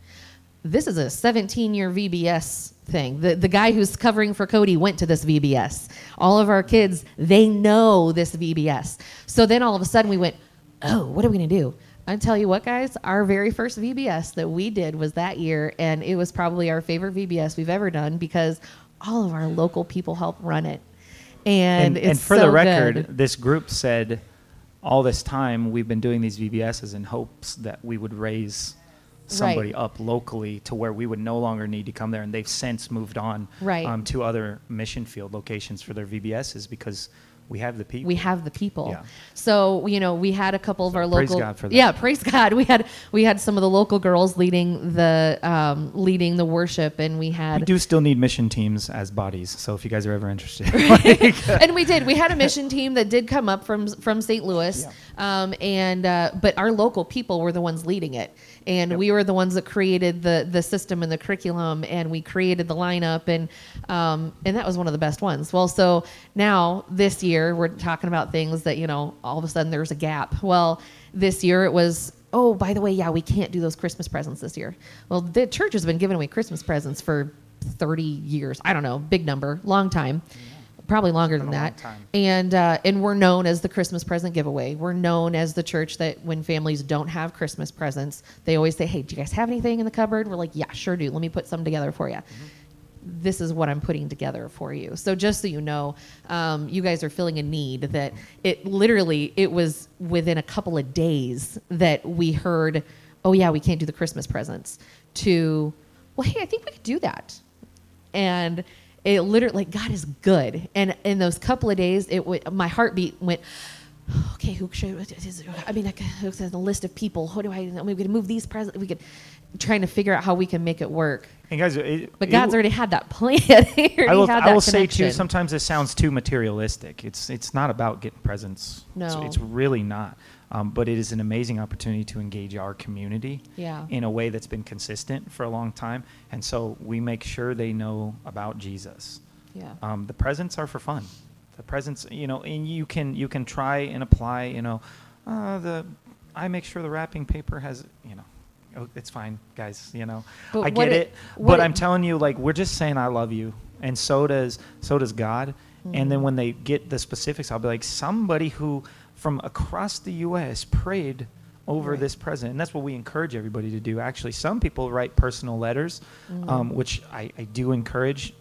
this is a 17 year VBS thing. The, the guy who's covering for Cody went to this VBS. All of our kids, they know this VBS. So then all of a sudden we went, oh, what are we going to do? I tell you what, guys, our very first VBS that we did was that year, and it was probably our favorite VBS we've ever done because all of our local people helped run it. And, and, and for so the record, good. this group said all this time we've been doing these VBSs in hopes that we would raise somebody Right. up locally to where we would no longer need to come there. And they've since moved on Right. um, to other mission field locations for their VBSs because we have the people. we have the people. Yeah. So you know, we had a couple of our praise local. God for that. Yeah, praise God. We had we had some of the local girls leading the um, leading the worship, and we had we do still need mission teams as bodies. So if you guys are ever interested, and we did. We had a mission team that did come up from from St. Louis, um, and uh, but our local people were the ones leading it, and Yep. we were the ones that created the the system and the curriculum, and we created the lineup, and um, and that was one of the best ones. Well, so now this year we're talking about things that you know all of a sudden there's a gap. Well, this year it was. Oh, by the way, yeah, we can't do those Christmas presents this year. Well, the church has been giving away Christmas presents for 30 years. I don't know, big number, long time probably longer than been a long that. And uh, and we're known as the Christmas present giveaway. We're known as the church that when families don't have Christmas presents, they always say, "Hey, do you guys have anything in the cupboard?" We're like, "Yeah, sure do. Let me put some together for you." This is what I'm putting together for you. So just so you know, um, you guys are filling a need that it literally it was within a couple of days that we heard, "Oh yeah, we can't do the Christmas presents." To, well, hey, I think we could do that and it literally like God is good. And in those couple of days, it w- my heartbeat went. Okay, who should I mean? Like, there's a list of people. Who do I? We could move these presents. We could trying to figure out how we can make it work. and guys, it, But it- God's already had that plan. I will, I will say too. Sometimes this sounds too materialistic. It's it's not about getting presents. It's- No. it's, really not. Um, but it is an amazing opportunity to engage our community Yeah. in a way that's been consistent for a long time, and so we make sure they know about Jesus. Yeah. Um, the presents are for fun. The presents, you know, and you can you can try and apply. You know, uh, the I make sure the wrapping paper has, you know. Oh, it's fine, guys. You know, But I get it- it, but it- I'm telling you, like, we're just saying I love you, and so does so does God. And Mm-hmm. then when they get the specifics, I'll be like, somebody who from across the U.S. prayed over Right. this president. and that's what we encourage everybody to do. Actually, some people write personal letters, Mm-hmm. um, which I, I do encourage.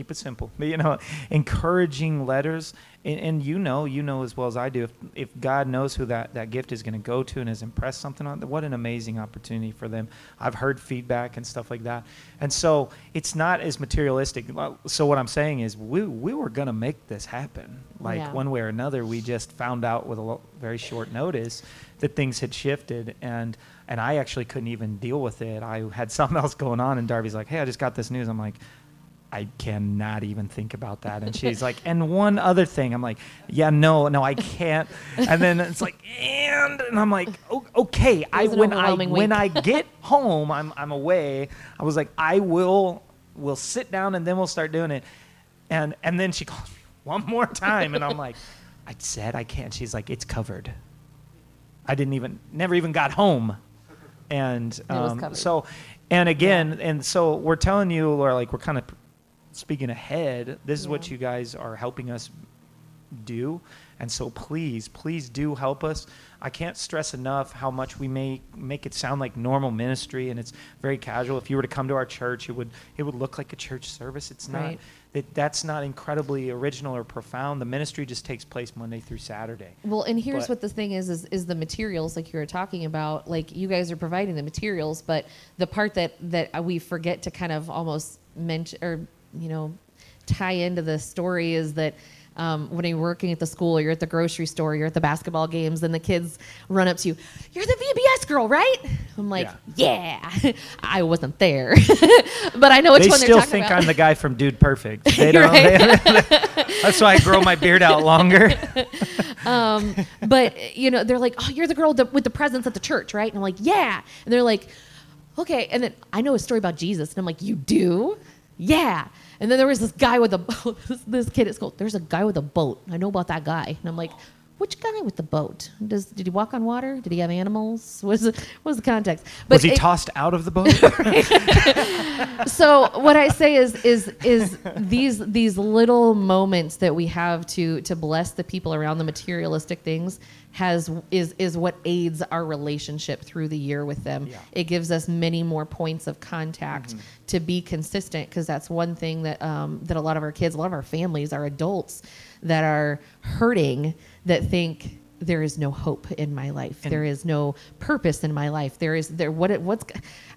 Keep it simple, but you know, encouraging letters, and, and you know, you know as well as I do, if, if God knows who that, that gift is going to go to and has impressed something on, them, what an amazing opportunity for them. I've heard feedback and stuff like that, and so it's not as materialistic. So what I'm saying is, we we were going to make this happen, like Yeah. one way or another. We just found out with a lo- very short notice that things had shifted, and and I actually couldn't even deal with it. I had something else going on, and Darby's like, "Hey, I just got this news." I'm like. I cannot even think about that. And she's like, and one other thing. I'm like, yeah, no, no, I can't. And then it's like, and, and I'm like, "O- okay, I when I overwhelming when. I get home, I'm I'm away. I was like, I will will sit down and then we'll start doing it. And and then she calls me one more time, and I'm like, I said I can't. She's like, it's covered. I didn't even never even got home, and um, so and again and so we're telling you or like we're kind of speaking ahead this is what you guys are helping us do. And so please please do help us. I can't stress enough how much we may make it sound like normal ministry and it's very casual. If you were to come to our church it would it would look like a church service. It's not Right. it, that's not incredibly original or profound. The ministry just takes place monday through saturday. Well, and here's But- what the thing is, is is the materials like you were talking about. Like you guys are providing the materials, but the part that that we forget to kind of almost mention or you know tie into the story is that. Um, when you're working at the school, or you're at the grocery store, you're at the basketball games, and the kids run up to you. You're the VBS girl, right? I'm like, yeah. I wasn't there, but I know which they one still they're talking think about. I'm the guy from Dude Perfect. They don't. That's why I grow my beard out longer. um, but you know, they're like, "Oh, you're the girl with the presents at the church, right?" And I'm like, "Yeah." And they're like, "Okay." And then I know a story about Jesus, and I'm like, "You do?" Yeah. And then there was this guy with a. This, this kid at school. There's a guy with a boat. I know about that guy. And I'm like, which guy with the boat? Does did he walk on water? Did he have animals? Was what was the context? But Was he it- tossed out of the boat? so what I say is is is these these little moments that we have to to bless the people around the materialistic things has is is what aids our relationship through the year with them. Yeah. It gives us many more points of contact to be consistent because that's one thing that um, that a lot of our kids, a lot of our families, our adults that are hurting that think there is no hope in my life. And- there is no purpose in my life. There is there what it- what's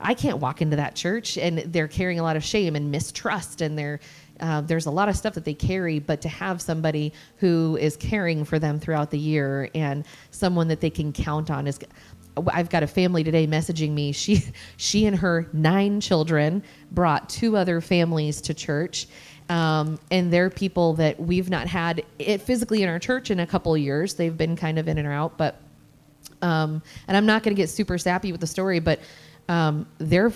I can't walk into that church and they're carrying a lot of shame and mistrust and they're uh, there's a lot of stuff that they carry, but to have somebody who is caring for them throughout the year and someone that they can count on is. I've got a family today messaging me. She, she and her nine children brought two other families to church, um, and they're people that we've not had it physically in our church in a couple years. They've been kind of in and out, but um, and I'm not going to get super sappy with the story, but um, they're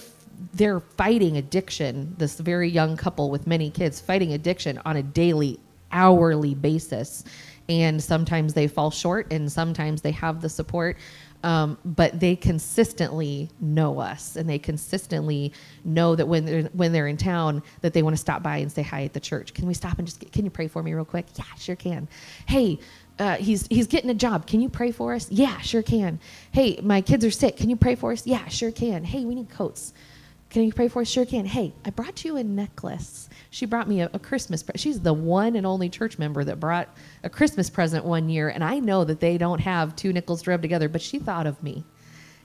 they're fighting addiction. This very young couple with many kids fighting addiction on a daily, hourly basis, and sometimes they fall short, and sometimes they have the support. Um, but they consistently know us, and they consistently know that when they're when they're in town, that they want to stop by and say hi at the church. Can we stop and just get, can you pray for me real quick? Yeah, sure can. Hey, uh, he's he's getting a job. Can you pray for us? Yeah, sure can. Hey, my kids are sick. Can you pray for us? Yeah, sure can. Hey, we need coats. Can you pray for us? Sure can. Hey, I brought you a necklace. She brought me a, a Christmas. Pre- She's the one and only church member that brought a Christmas present one year, and I know that they don't have two nickels to rub together, but she thought of me,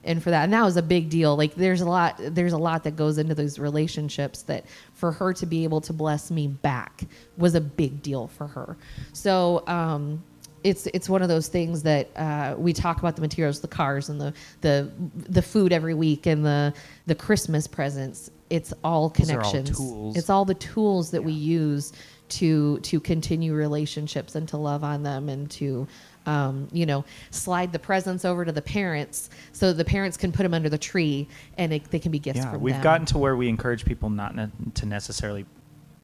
and for that, and that was a big deal. Like there's a lot, there's a lot that goes into those relationships that for her to be able to bless me back was a big deal for her. So. um it's it's one of those things that uh, we talk about the materials, the cars, and the the the food every week, and the the Christmas presents. It's all all connections. tools. It's all the tools that we use to to continue relationships and to love on them and to um, you know slide the presents over to the parents so the parents can put them under the tree and it, they can be gifts yeah, we've them. gotten to where we encourage people not ne- to necessarily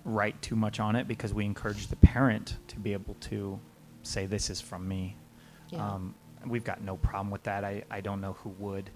write too much on it because we encourage the parent to be able to say this is from me. Yeah. Um, we've got no problem with that. I, I don't know who would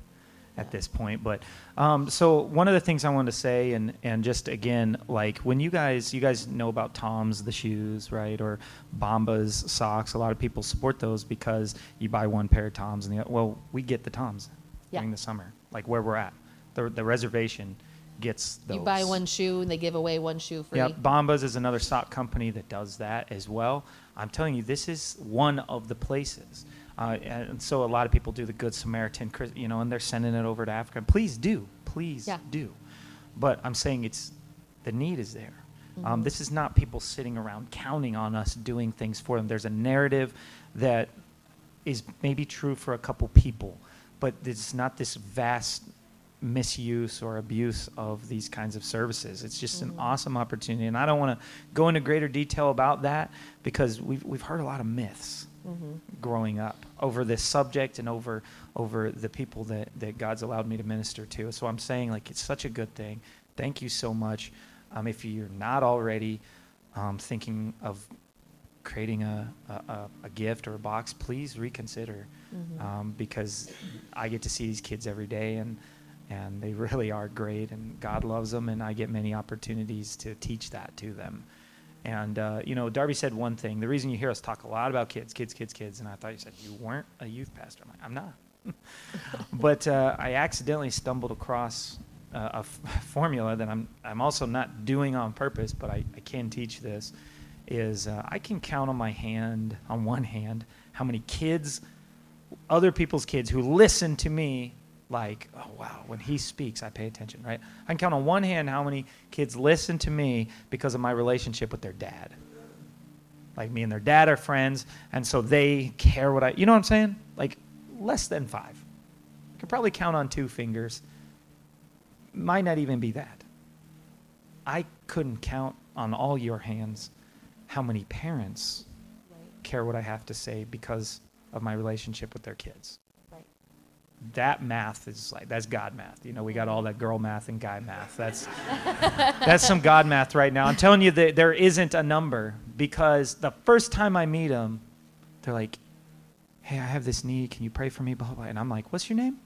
at this point, but um, so one of the things I wanted to say, and and just again, like when you guys you guys know about Toms the shoes, right, or Bombas socks. A lot of people support those because you buy one pair of Toms, and the, well, we get the Toms Yeah. during the summer, like where we're at. The the reservation gets those. you buy one shoe and they give away one shoe free. Yeah, Bombas is another sock company that does that as well. I'm telling you, this is one of the places. Uh, and so a lot of people do the Good Samaritan, you know, and they're sending it over to Africa. And please do, please Yeah. do. But I'm saying it's the need is there. Mm-hmm. Um, this is not people sitting around counting on us doing things for them. There's a narrative that is maybe true for a couple people, but it's not this vast misuse or abuse of these kinds of services. It's just an awesome opportunity, and I don't want to go into greater detail about that because we've we've heard a lot of myths growing up over this subject and over over the people that that God's allowed me to minister to. So I'm saying like it's such a good thing. Thank you so much. Um, if you're not already um, thinking of creating a, a, a- gift or a box, please reconsider um, because I get to see these kids every day and and they really are great and God loves them and I get many opportunities to teach that to them. And uh, you know, Darby said one thing. The reason you hear us talk a lot about kids, kids, kids, kids, and I thought you said you weren't a youth pastor. I'm like, I'm not. but uh, I accidentally stumbled across uh, formula that I'm I'm also not doing on purpose, but I, I can teach this. Is uh, I can count on my hand on one hand how many kids, other people's kids who listen to me like, oh wow, when he speaks, I pay attention, right? I can count on one hand how many kids listen to me because of my relationship with their dad. Like me and their dad are friends, and so they care what I, you know what I'm saying? Like less than five. I could probably count on two fingers. Might not even be that. I couldn't count on all your hands how many parents care what I have to say because of my relationship with their kids. That math is like that's God math. You know, we got all that girl math and guy math. That's that's some God math right now. I'm telling you that there isn't a number because the first time I meet them, they're like, hey, I have this need. Can you pray for me? Blah, blah, blah. And I'm like, what's your name?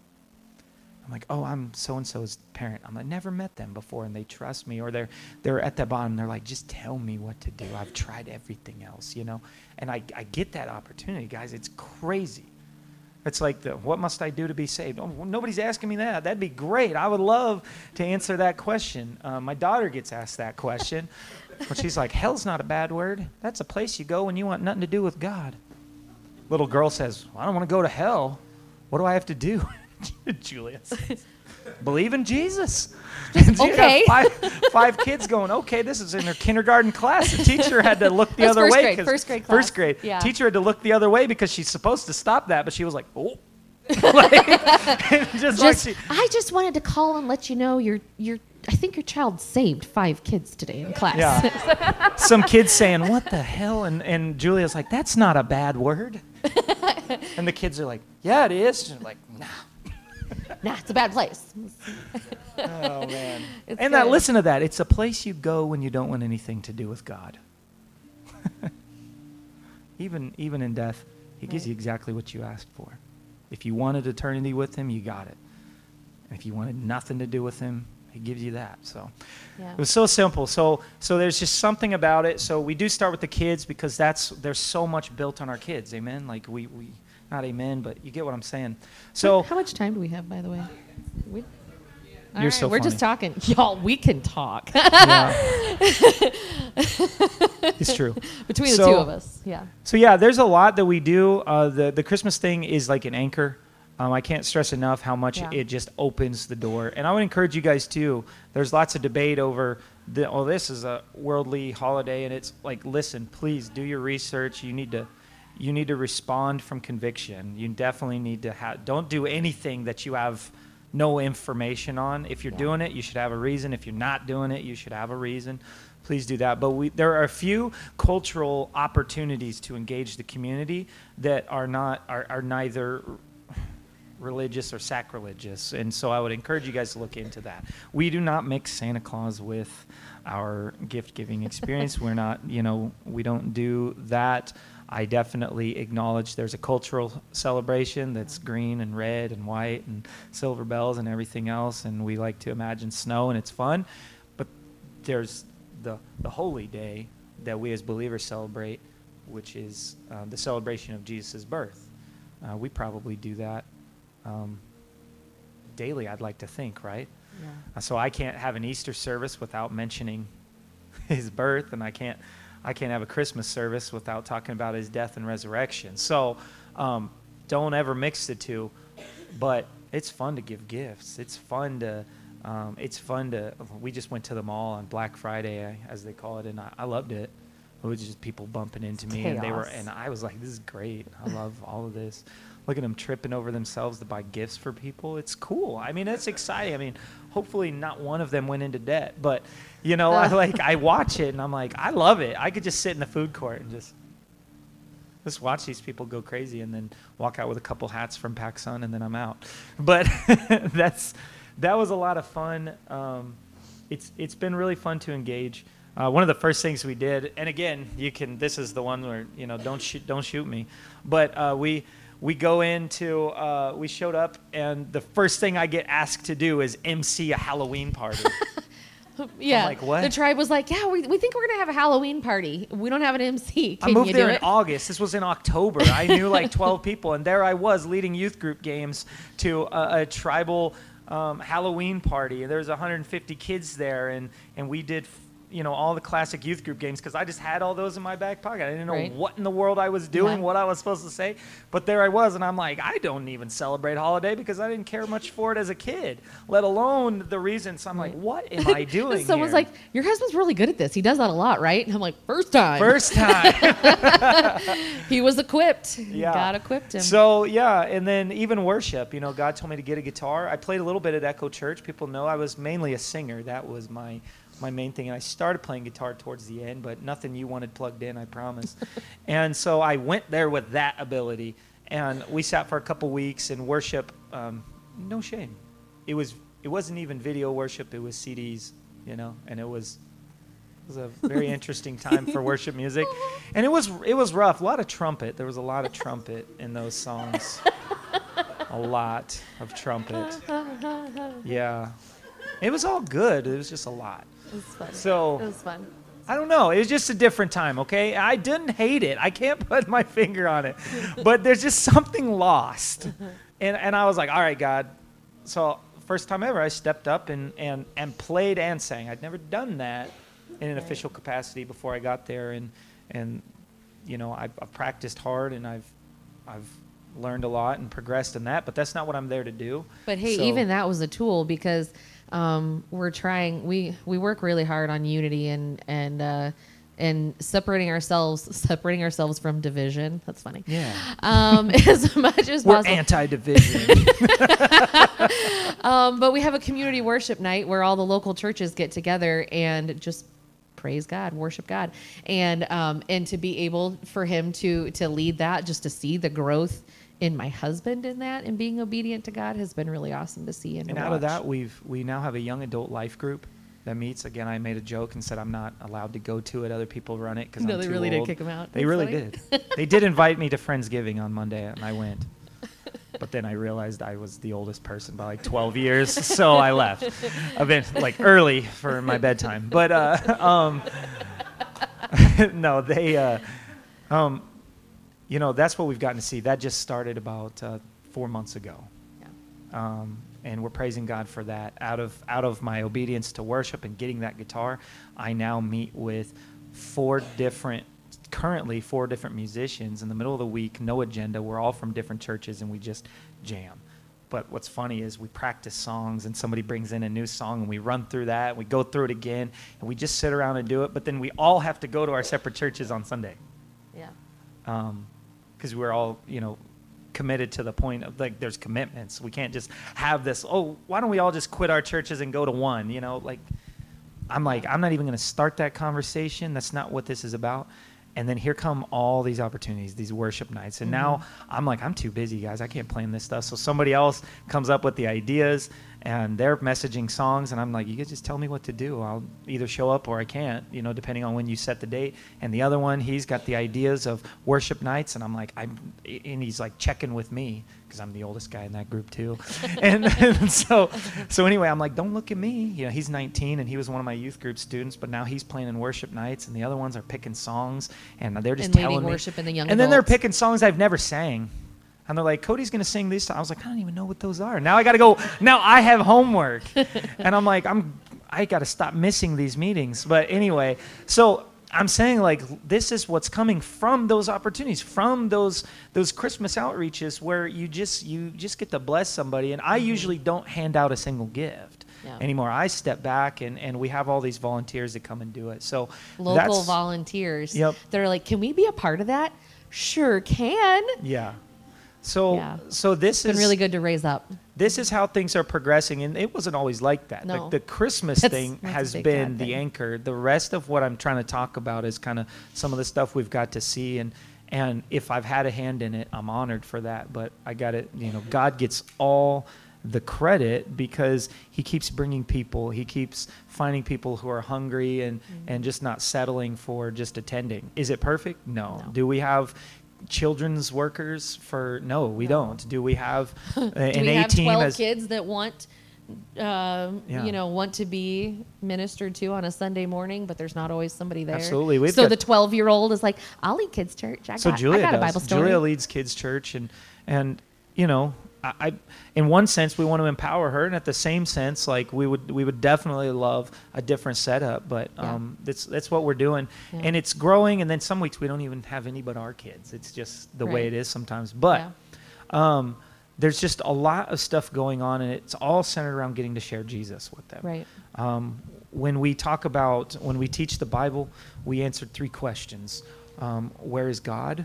I'm like, oh, I'm so and so's parent. I'm like, never met them before, and they trust me, or they're they're at the bottom. They're like, just tell me what to do. I've tried everything else, you know. And I I get that opportunity, guys. It's crazy. It's like, the, what must I do to be saved? Oh, nobody's asking me that. That'd be great. I would love to answer that question. Uh, my daughter gets asked that question, but she's like, hell's not a bad word. That's a place you go when you want nothing to do with God. Little girl says, well, I don't want to go to hell. What do I have to do? Julia says, believe in Jesus. And you have okay. Five, five kids going, okay, this is in their kindergarten class. The teacher had to look the other first way. grade, first grade class. First grade. Yeah. Teacher had to look the other way because she's supposed to stop that, but she was like, oh. like, just, like she, I just wanted to call and let you know you're you're. I think your child saved five kids today in class. Yeah. Some kids saying, "What the hell?" And and Julia's like, "That's not a bad word." and the kids are like, "Yeah, it is." And like, nah. Nah, it's a bad place. Oh man. It's and uh, that, listen to that. It's a place you go when you don't want anything to do with God. even even in death, He gives you exactly what you asked for. If you wanted eternity with Him, you got it. And if you wanted nothing to do with Him, He gives you that. So. Yeah. It was so simple. So so there's just something about it. So we do start with the kids because that's there's so much built on our kids. Amen. Like we we not amen, but you get what I'm saying. So how much time do we have, by the way? We, All You're right, so We're just talking, y'all. We can talk yeah. it's true. between the So- two of us. Yeah. So yeah, there's a lot that we do. Uh, the the Christmas thing is like an anchor. Um, I can't stress enough how much Yeah. it just opens the door. And I would encourage you guys too. There's lots of debate over the oh this is a worldly holiday and it's like listen, please do your research. You need to you need to respond from conviction. You definitely need to have don't do anything that you have no information on. If you're Yeah. doing it, you should have a reason. If you're not doing it, you should have a reason. Please do that. But we, there are a few cultural opportunities to engage the community that are not are, are neither religious or sacrilegious. And so I would encourage you guys to look into that. We do not mix Santa Claus with our gift giving experience. We're not, you know, we don't do that. I definitely acknowledge there's a cultural celebration that's green and red and white and silver bells and everything else. And we like to imagine snow and it's fun. But there's the, the holy day that we as believers celebrate, which is uh, the celebration of Jesus' birth. Uh, we probably do that um, daily, I'd like to think, right? Yeah. Uh, So I can't have an Easter service without mentioning his birth, and I can't I can't have a Christmas service without talking about his death and resurrection. So um, don't ever mix the two. But it's fun to give gifts. It's fun to um, it's fun to. We just went to the mall on Black Friday, as they call it, and I, I loved it. It was just people bumping into me, and they were, and I was like, "This is great. I love all of this." Look at them tripping over themselves to buy gifts for people. It's cool. I mean, it's exciting. I mean, hopefully not one of them went into debt, but you know, I like I watch it and I'm like, I love it. I could just sit in the food court and just just watch these people go crazy and then walk out with a couple hats from PacSun and then I'm out. But that's that was a lot of fun. Um, it's it's been really fun to engage. Uh, one of the first things we did, and again, you can. This is the one where you know don't shoot don't shoot me, but uh, we we go into uh, we showed up and the first thing I get asked to do is MC a Halloween party. Yeah. I'm like, what? The tribe was like, yeah, we, we think we're going to have a Halloween party. We don't have an MC. Can I moved you there in it? August. This was in October. I knew like 12 people, and there I was leading youth group games to a, a tribal um, Halloween party. And there was 150 kids there, and and we did. You know all the classic youth group games because I just had all those in my back pocket. I didn't know Right. what in the world I was doing, Yeah. what I was supposed to say, but there I was, and I'm like, I don't even celebrate holiday because I didn't care much for it as a kid, let alone the reasons. I'm like, what am I doing? Someone's here? like, your husband's really good at this. He does that a lot, right? And I'm like, first time. first time. He was equipped. Yeah. God equipped him. So yeah, and then even worship. You know, God told me to get a guitar. I played a little bit at Echo Church. People know I was mainly a singer. That was my my main thing. And I started playing guitar towards the end, but nothing you wanted plugged in, I promise. and so I went there with that ability, and we sat for a couple weeks and worship. Um, no shame. It was. It wasn't even video worship. It was CDs. You know, and it was It was a very interesting time for worship music, and it was it was rough. A lot of trumpet. There was a lot of trumpet in those songs. a lot of trumpet. Yeah, it was all good. It was just a lot. It was fun. So it was fun. I don't know. It was just a different time, okay? I didn't hate it. I can't put my finger on it. But there's just something lost. And, and I was like, all right, God. So, first time ever, I stepped up and, and, and played and sang. I'd never done that in an Right. official capacity before I got there. And, and you know, I've, I've practiced hard and I've, I've learned a lot and progressed in that. But that's not what I'm there to do. But hey, So- even that was a tool because um, we're trying. We we work really hard on unity and and uh, and separating ourselves separating ourselves from division. That's funny. Yeah. Um, as much as We're possible. anti division. Um, but we have a community worship night where all the local churches get together and just praise God, worship God, and um, and to be able for him to to lead that, just to see the growth in my husband in that and being obedient to God has been really awesome to see and, And to out of that, we've we now have a young adult life group that meets. Again, I made a joke and said I'm not allowed to go to it. Other people run it because No, I'm they really did old. kick 'em out. They That's really funny. did. they did invite me to Friendsgiving on Monday, and I went. But then I realized I was the oldest person by like 12 years, so I left. I've been like early for my bedtime, but uh, um, no, they, uh, um, you know, that's what we've gotten to see. That just started about uh, four months ago Yeah. um, and we're praising God for that. Out of out of my obedience to worship and getting that guitar, I now meet with four different, currently four different musicians in the middle of the week. No agenda. We're all from different churches, and we just jam. But what's funny is we practice songs, and somebody brings in a new song, and we run through that, and we go through it again, and we just sit around and do it. But then we all have to go to our separate churches on Sunday Yeah. Because we're all you know committed to the point of like there's commitments. We can't just have this oh why don't we all just quit our churches and go to one? You know like i'm like i'm not even going to start that conversation. That's not what this is about. And then here come all these opportunities these worship nights. And now mm-hmm. i'm like i'm too busy guys. I can't plan this stuff. So somebody else comes up with the ideas and they're messaging songs and i'm like you could just tell me what to do. I'll either show up or i can't you know depending on when you set the date. And the other one he's got the ideas of worship nights and i'm like i'm and he's like checking with me because i'm the oldest guy in that group too. And, and so so anyway i'm like don't look at me. You know he's 19 and he was one of my youth group students but now he's playing in worship nights and the other ones are picking songs and they're just And telling me worship in the young and then they're picking songs i've never sang and they're like, Cody's gonna sing these. I was like, I don't even know what those are. Now I gotta go. Now I have homework, and I'm like, I'm I gotta stop missing these meetings. But anyway, so I'm saying like this is what's coming from those opportunities, from those those Christmas outreaches where you just you just get to bless somebody. And I mm-hmm. usually don't hand out a single gift. Yeah. Anymore, I step back and, and we have all these volunteers that come and do it. So Local volunteers. Yep. They're like, can we be a part of that? Sure can. Yeah. So Yeah. so this It's been is really good to raise up. this is how things are progressing and it wasn't always like that No. the, the christmas That's- thing that's has been the thing. anchor the rest of what i'm trying to talk about is kind of some of the stuff we've got to see and and if i've had a hand in it i'm honored for that but i got it you know god gets all the credit because he keeps bringing people he keeps finding people who are hungry and Mm-hmm. and just not settling for just attending is it perfect no, No. do we have children's workers for no we don't do we have uh, an Do we a have team 12 as kids that want, um, Yeah. you know, want to be ministered to on a Sunday morning, but there's not always somebody there. Absolutely. We've so the 12 year old is like, I'll lead kids church. I so got, Julia I got does. a Bible story. Julia leads kids church, and and you know, I, I in one sense we want to empower her, and at the same sense, like we would we would definitely love a different setup, but Yeah. um, that's that's what we're doing, Yeah. and it's growing. And then some weeks we don't even have any but our kids. It's just the way it is sometimes, but. Yeah. Um, there's just a lot of stuff going on, and it's all centered around getting to share Jesus with them. Right. Um, when we talk about, when we teach the Bible, we answered three questions. Um, where is God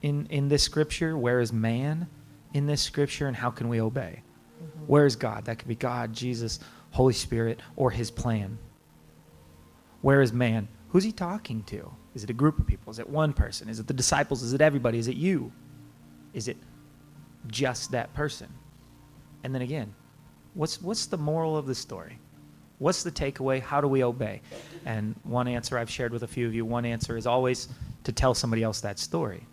in, in this scripture? Where is man in this scripture? And how can we obey? Where is God? That could be God, Jesus, Holy Spirit, or his plan. Where is man? Who's he talking to? Is it a group of people? Is it one person? Is it the disciples? Is it everybody? Is it you? Is it just that person? And then again, what's what's the moral of the story? What's the takeaway? How do we obey? And one answer I've shared with a few of you, one answer is always to tell somebody else that story.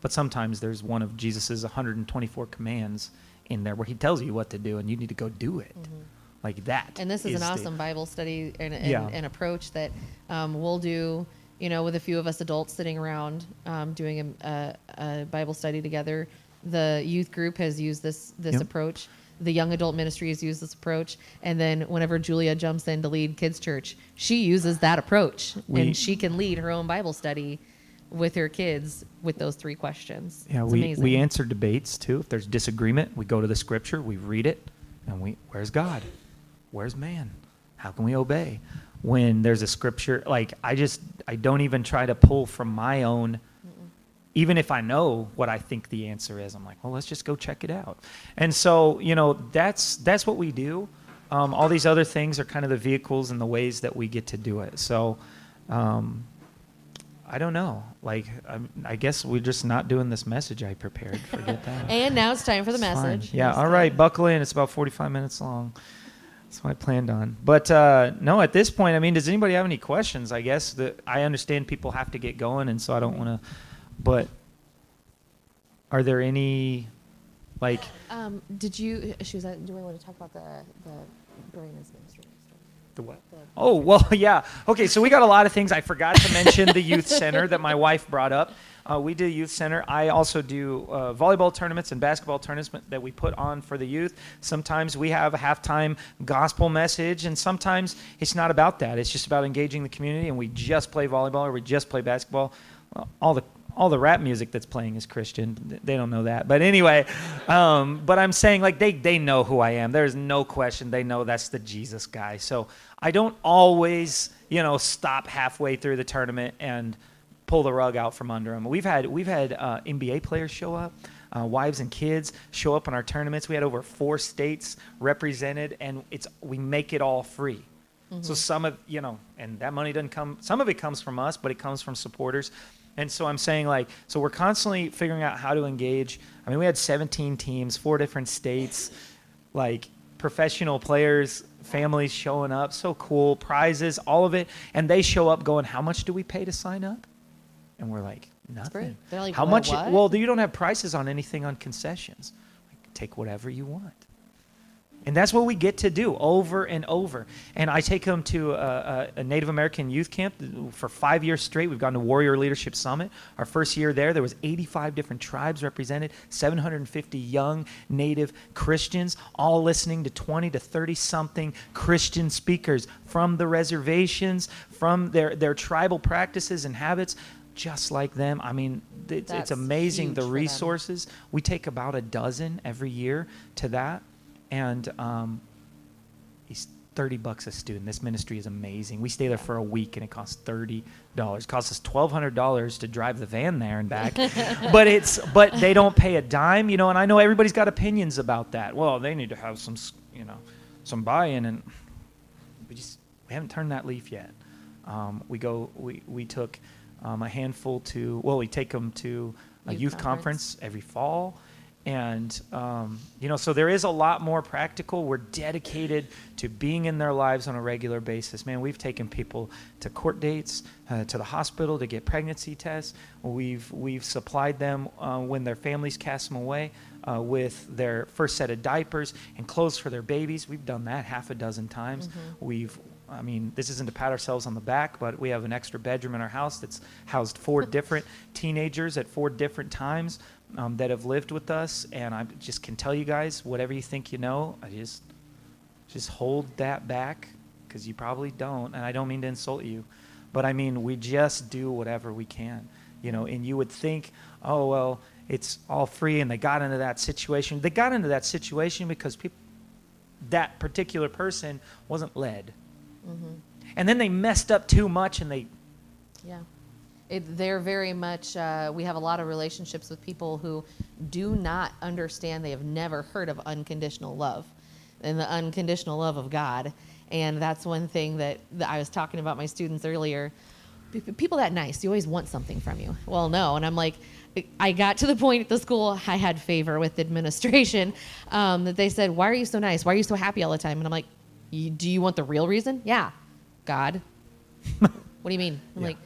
But sometimes there's one of Jesus's 124 commands in there where he tells you what to do and you need to go do it. Like that. And this is an the- awesome Bible study and, and Yeah. an approach that um, we'll do, you know, with a few of us adults sitting around um, doing a, a, a Bible study together. The youth group has used this this Yep. approach. The young adult ministry has used this approach, and then whenever Julia jumps in to lead kids church, she uses that approach, We- and she can lead her own Bible study with her kids with those three questions. Yeah, It's we, amazing. we answer debates too. If there's disagreement, we go to the scripture, we read it, and we where's God? Where's man? How can we obey? When there's a scripture, like I just I don't even try to pull from my own even if I know what I think the answer is, I'm like, well, let's just go check it out. And so, you know, that's that's what we do. Um, all these other things are kind of the vehicles and the ways that we get to do it. So, um, I don't know. Like, I'm, I guess we're just not doing this message I prepared. Forget that. And now it's time for the It's fine. message. Yeah. All right. Buckle in. It's about 45 minutes long. That's what I planned on. But uh, no, at this point, I mean, does anybody have any questions? I guess that I understand people have to get going, and so I don't want to. But are there any, like, Um, did you? She was. Do I want to talk about the the Dorena's ministry? The what? Oh, well, yeah. Okay, so we got a lot of things. I forgot to mention the youth center that my wife brought up. Uh, we do youth center. I also do uh, volleyball tournaments and basketball tournaments that we put on for the youth. Sometimes we have a halftime gospel message, and sometimes it's not about that. It's just about engaging the community, and we just play volleyball or we just play basketball. All the all the rap music that's playing is Christian. They don't know that, but anyway. Um, but I'm saying like they they know who I am. There's no question. They know that's the Jesus guy. So I don't always you know stop halfway through the tournament and pull the rug out from under them. We've had we've had uh, NBA players show up. Uh, wives and kids show up in our tournaments. We had over four states represented, and it's we make it all free. So some of you know, and that money doesn't come. Some of it comes from us, but it comes from supporters. And so I'm saying like, so we're constantly figuring out how to engage. I mean, we had 17 teams, four different states, like professional players, families showing up. So cool, prizes, all of it, and they show up going, "How much do we pay to sign up?" And we're like, "Nothing." like, "How "What- much?" what?" Well, you don't have prices on anything on concessions. Like, take whatever you want. And that's what we get to do over and over. And I take them to a, a, Native American youth camp for five years straight. We've gone to Warrior Leadership Summit. Our first year there, there was 85 different tribes represented, 750 young Native Christians, all listening to 20 to 30 something Christian speakers from the reservations, from their, their tribal practices and habits, just like them. I mean, it's, it's amazing the resources. We take about a dozen every year to that and um, he's 30 bucks a student. This ministry is amazing. We stay there for a week and it costs $30 it costs us $1200 to drive the van there and back. But it's but they don't pay a dime you know and i know everybody's got opinions about that. Well they need to have some you know some buy-in and we just we haven't turned that leaf yet. Um, we go we, we took um, a handful to well we take them to a Youth youth, conference. conference every fall and um, you know so there is a lot more practical. We're dedicated to being in their lives on a regular basis. Man we've taken people to court dates uh, to the hospital to get pregnancy tests. We've we've supplied them uh, when their families cast them away uh, with their first set of diapers and clothes for their babies. We've done that half a dozen times. We've I mean, this isn't to pat ourselves on the back, but we have an extra bedroom in our house that's housed four different teenagers at four different times um, that have lived with us. And I just can tell you guys, whatever you think you know, I just just hold that back because you probably don't. And I don't mean to insult you, but I mean we just do whatever we can, you know. And you would think, oh well, it's all free, and they got into that situation. They got into that situation because people that particular person wasn't led. And then they messed up too much and they Yeah. It, they're very much, uh, we have a lot of relationships with people who do not understand, they have never heard of unconditional love and the unconditional love of God. And that's one thing that, that I was talking about my students earlier. People that nice, you always want something from you. Well, no. And I'm like, I got to the point at the school, I had favor with administration um, that they said, Why are you so nice? Why are you so happy all the time? And I'm like, do you want the real reason? Yeah. God. what do you mean? I'm Yeah. like,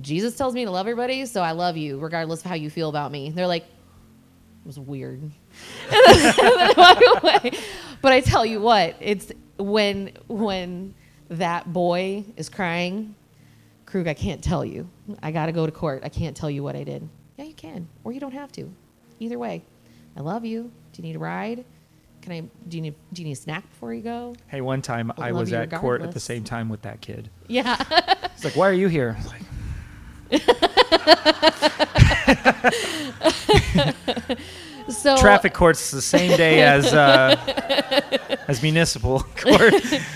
Jesus tells me to love everybody, so I love you, regardless of how you feel about me. They're like, it was weird. and then they walk away. But I tell you what, it's when when that boy is crying, Krug, I can't tell you. I got to go to court. I can't tell you what I did. Yeah, you can, or you don't have to. Either way, I love you. Do you need a ride? Can I? Do you need? Do you need a snack before you go? Hey, one time I love was at court at the same time with that kid. Yeah. It's like, "Why are you here?" I was like, so "Traffic court's the same day as uh, as municipal court Tuesdays."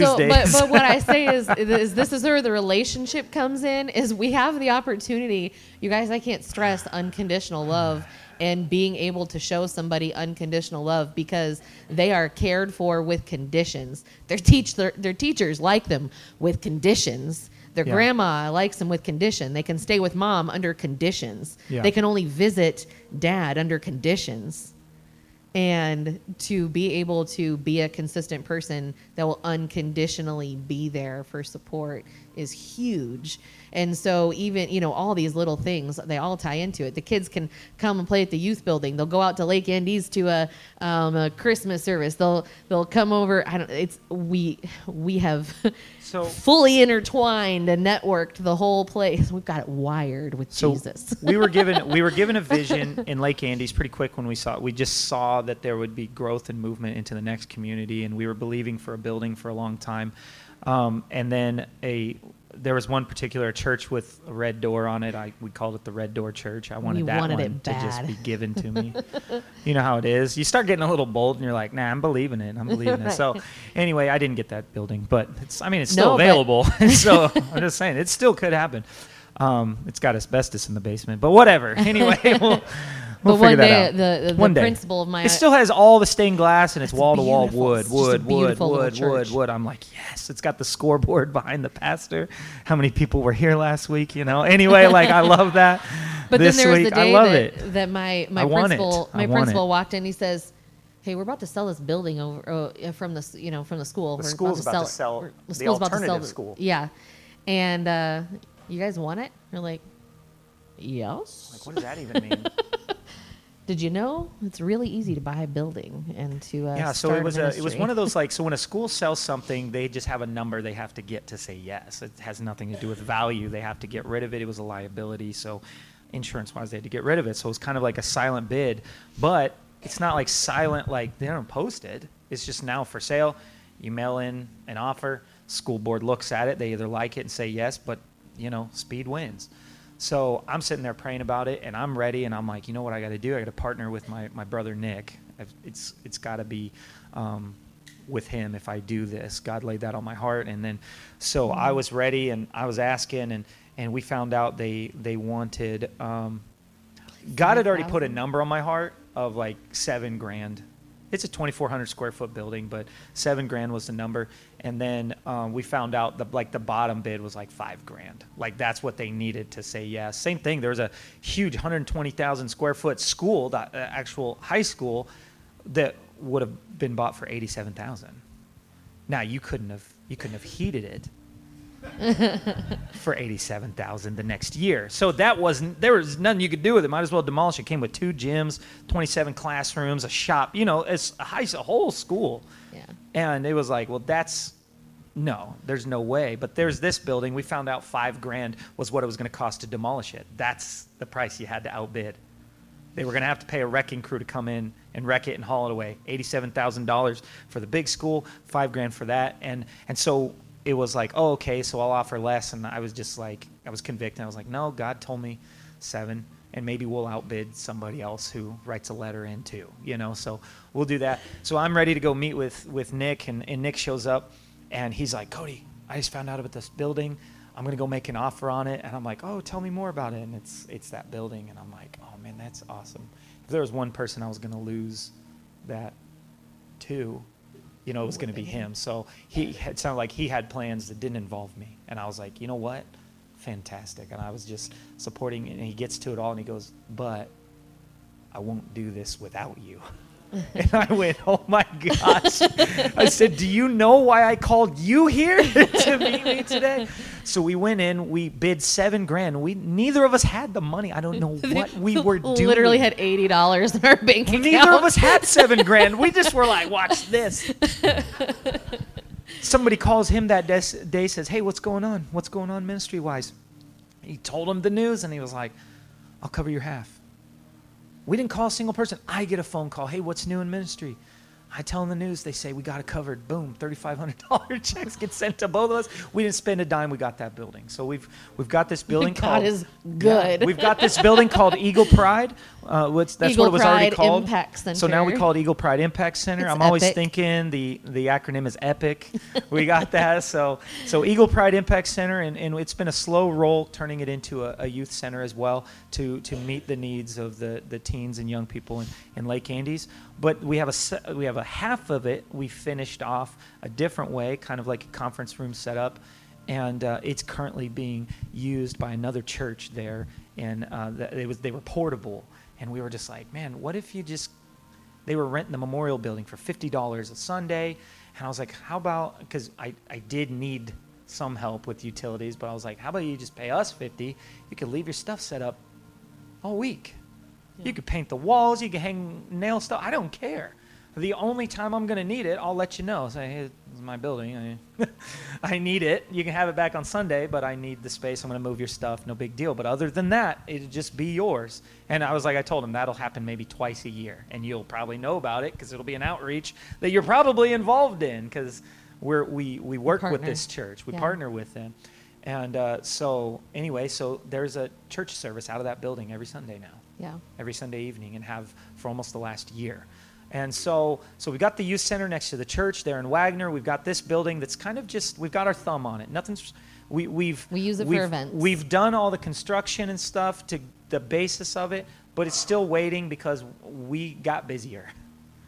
So, but, but what I say is, is this is where the relationship comes in. Is we have the opportunity, you guys. I can't stress unconditional love and being able to show somebody unconditional love because they are cared for with conditions. Their teach their, their teachers like them with conditions. Their Yeah. grandma likes them with condition. They can stay with mom under conditions. Yeah. They can only visit dad under conditions and to be able to be a consistent person that will unconditionally be there for support is huge. And so even you know all these little things they all tie into it. The kids can come and play at the youth building. They'll go out to lake andes to a, um, a christmas service. They'll they'll come over. I don't it's we we have So- fully intertwined and networked the whole place. We've got it wired with so jesus. we were given we were given a vision in Lake Andes pretty quick when we saw it. we just saw that there would be growth and movement into the next community, and we were believing for a building for a long time. Um, and then a there was one particular church with a red door on it. I we called it the Red Door Church. I wanted You that wanted one to just be given to me. you know how it is. You start getting a little bold, and you're like, "Nah, I'm believing it. I'm believing it." So, anyway, I didn't get that building, but it's. I mean, it's still No, available. so I'm just saying, it still could happen. Um, it's got asbestos in the basement, but whatever. Anyway, we'll, we'll But one day, the- the one day. principal of my- it still has all the stained glass and it's wall to wall wood, It's just a wood, wood, wood, wood, wood. I'm like, yes. It's got the scoreboard behind the pastor. How many people were here last week? You know. Anyway, like I love that. But this then there was week, the I day love that, it. that my my I principal my principal it. walked in. He says, "Hey, we're about to sell this building over uh, from the you know from the school. The we're school's about to sell we're- the school's about to sell the- school." Yeah, and uh, you guys want it? We're like, yes. Like, what does that even mean? Did you know it's really easy to buy a building and to uh, yeah, so start it was a, it was one of those like so when a school sells something, they just have a number they have to get to say yes. It has nothing to do with value. They have to get rid of it. It was a liability, so insurance wise they had to get rid of it. So it's kind of like a silent bid, but it's not like silent like they don't post it. It's just now for sale. You mail in an offer, school board looks at it, they either like it and say yes, but you know, speed wins. So I'm sitting there praying about it, and I'm ready, and I'm like, you know what I got to do? I got to partner with my, my brother Nick. I've, it's it's got to be um, with him if I do this. God laid that on my heart, and then so I was ready, and I was asking, and and we found out they they wanted. Um, God had already put a number on my heart of like seven grand. It's a 2,400 square foot building, but seven grand was the number. And then um, we found out the like the bottom bid was like five grand. Like that's what they needed to say yes. Same thing. There was a huge 120,000 square foot school, the uh, actual high school, that would have been bought for 87,000. Now you couldn't have you couldn't have heated it for 87,000 the next year. So that wasn't there was nothing you could do with it. Might as well demolish it. Came with two gyms, 27 classrooms, a shop, you know, it's a high a whole school. Yeah. And it was like, well, that's no, there's no way. But there's this building. We found out 5 grand was what it was going to cost to demolish it. That's the price you had to outbid. They were going to have to pay a wrecking crew to come in and wreck it and haul it away. Eighty-seven thousand dollars for the big school, five grand for that, and and so it was like, oh, okay, so I'll offer less, and I was just like, I was convicted. I was like, no, God told me seven, and maybe we'll outbid somebody else who writes a letter in too, you know. So we'll do that. So I'm ready to go meet with with Nick, and, and Nick shows up, and he's like, Cody, I just found out about this building. I'm gonna go make an offer on it, and I'm like, oh, tell me more about it, and it's it's that building, and I'm like, oh man, that's awesome. If there was one person I was gonna lose that to, you know, it was gonna be him. So he it sounded like he had plans that didn't involve me, and I was like, you know what, fantastic, and I was just supporting, and he gets to it all, and he goes, but I won't do this without you. And I went, oh my gosh. I said, do you know why I called you here to meet me today? So we went in, we bid seven grand. We neither of us had the money. I don't know what we were doing. We literally had eighty dollars in our bank account. Neither of us had seven grand. We just were like, watch this. Somebody calls him that des- day, says, hey, what's going on? What's going on ministry wise? He told him the news, and he was like, I'll cover your half. We didn't call a single person. I get a phone call. Hey, what's new in ministry? I tell them the news. They say we got it covered. Boom, thirty-five hundred dollar checks get sent to both of us. We didn't spend a dime. We got that building. So we've we've got this building God called is good. Yeah, we've got this building called Eagle Pride. Uh, that's Eagle what it was already called. Impact So now we call it Eagle Pride Impact Center. It's I'm always epic. thinking the the acronym is EPIC. we got that. So so Eagle Pride Impact Center, and, and it's been a slow roll turning it into a, a youth center as well to to meet the needs of the the teens and young people in, in Lake Andes. But we have a we have a half of it we finished off a different way, kind of like a conference room setup. And uh, it's currently being used by another church there, and uh, was they were portable, and we were just like, man, what if you just they were renting the memorial building for $50 a sunday. And i was like how about because I, I did need some help with utilities. But i was like how about you just pay us 50 you could leave your stuff set up all week. You could paint the walls you could hang nail stuff i don't care. The only time i'm going to need it i'll let you know. Say hey this is my building I, I need it. You can have it back on sunday but i need the space i'm going to move your stuff no big deal. But other than that it'll just be yours. And i was like i told him that'll happen maybe twice a year and you'll probably know about it because it'll be an outreach that you're probably involved in because we're we, we work with this church. We Yeah. partner with them and uh, so anyway so there's a church service out of that building every sunday now Yeah. every Sunday evening and have for almost the last year. And so, so we've got the youth center next to the church there in Wagner. We've got this building that's kind of just we've got our thumb on it. Nothing's we we've We use it for we've, events. We've done all the construction and stuff to the basis of it, but it's still waiting because we got busier.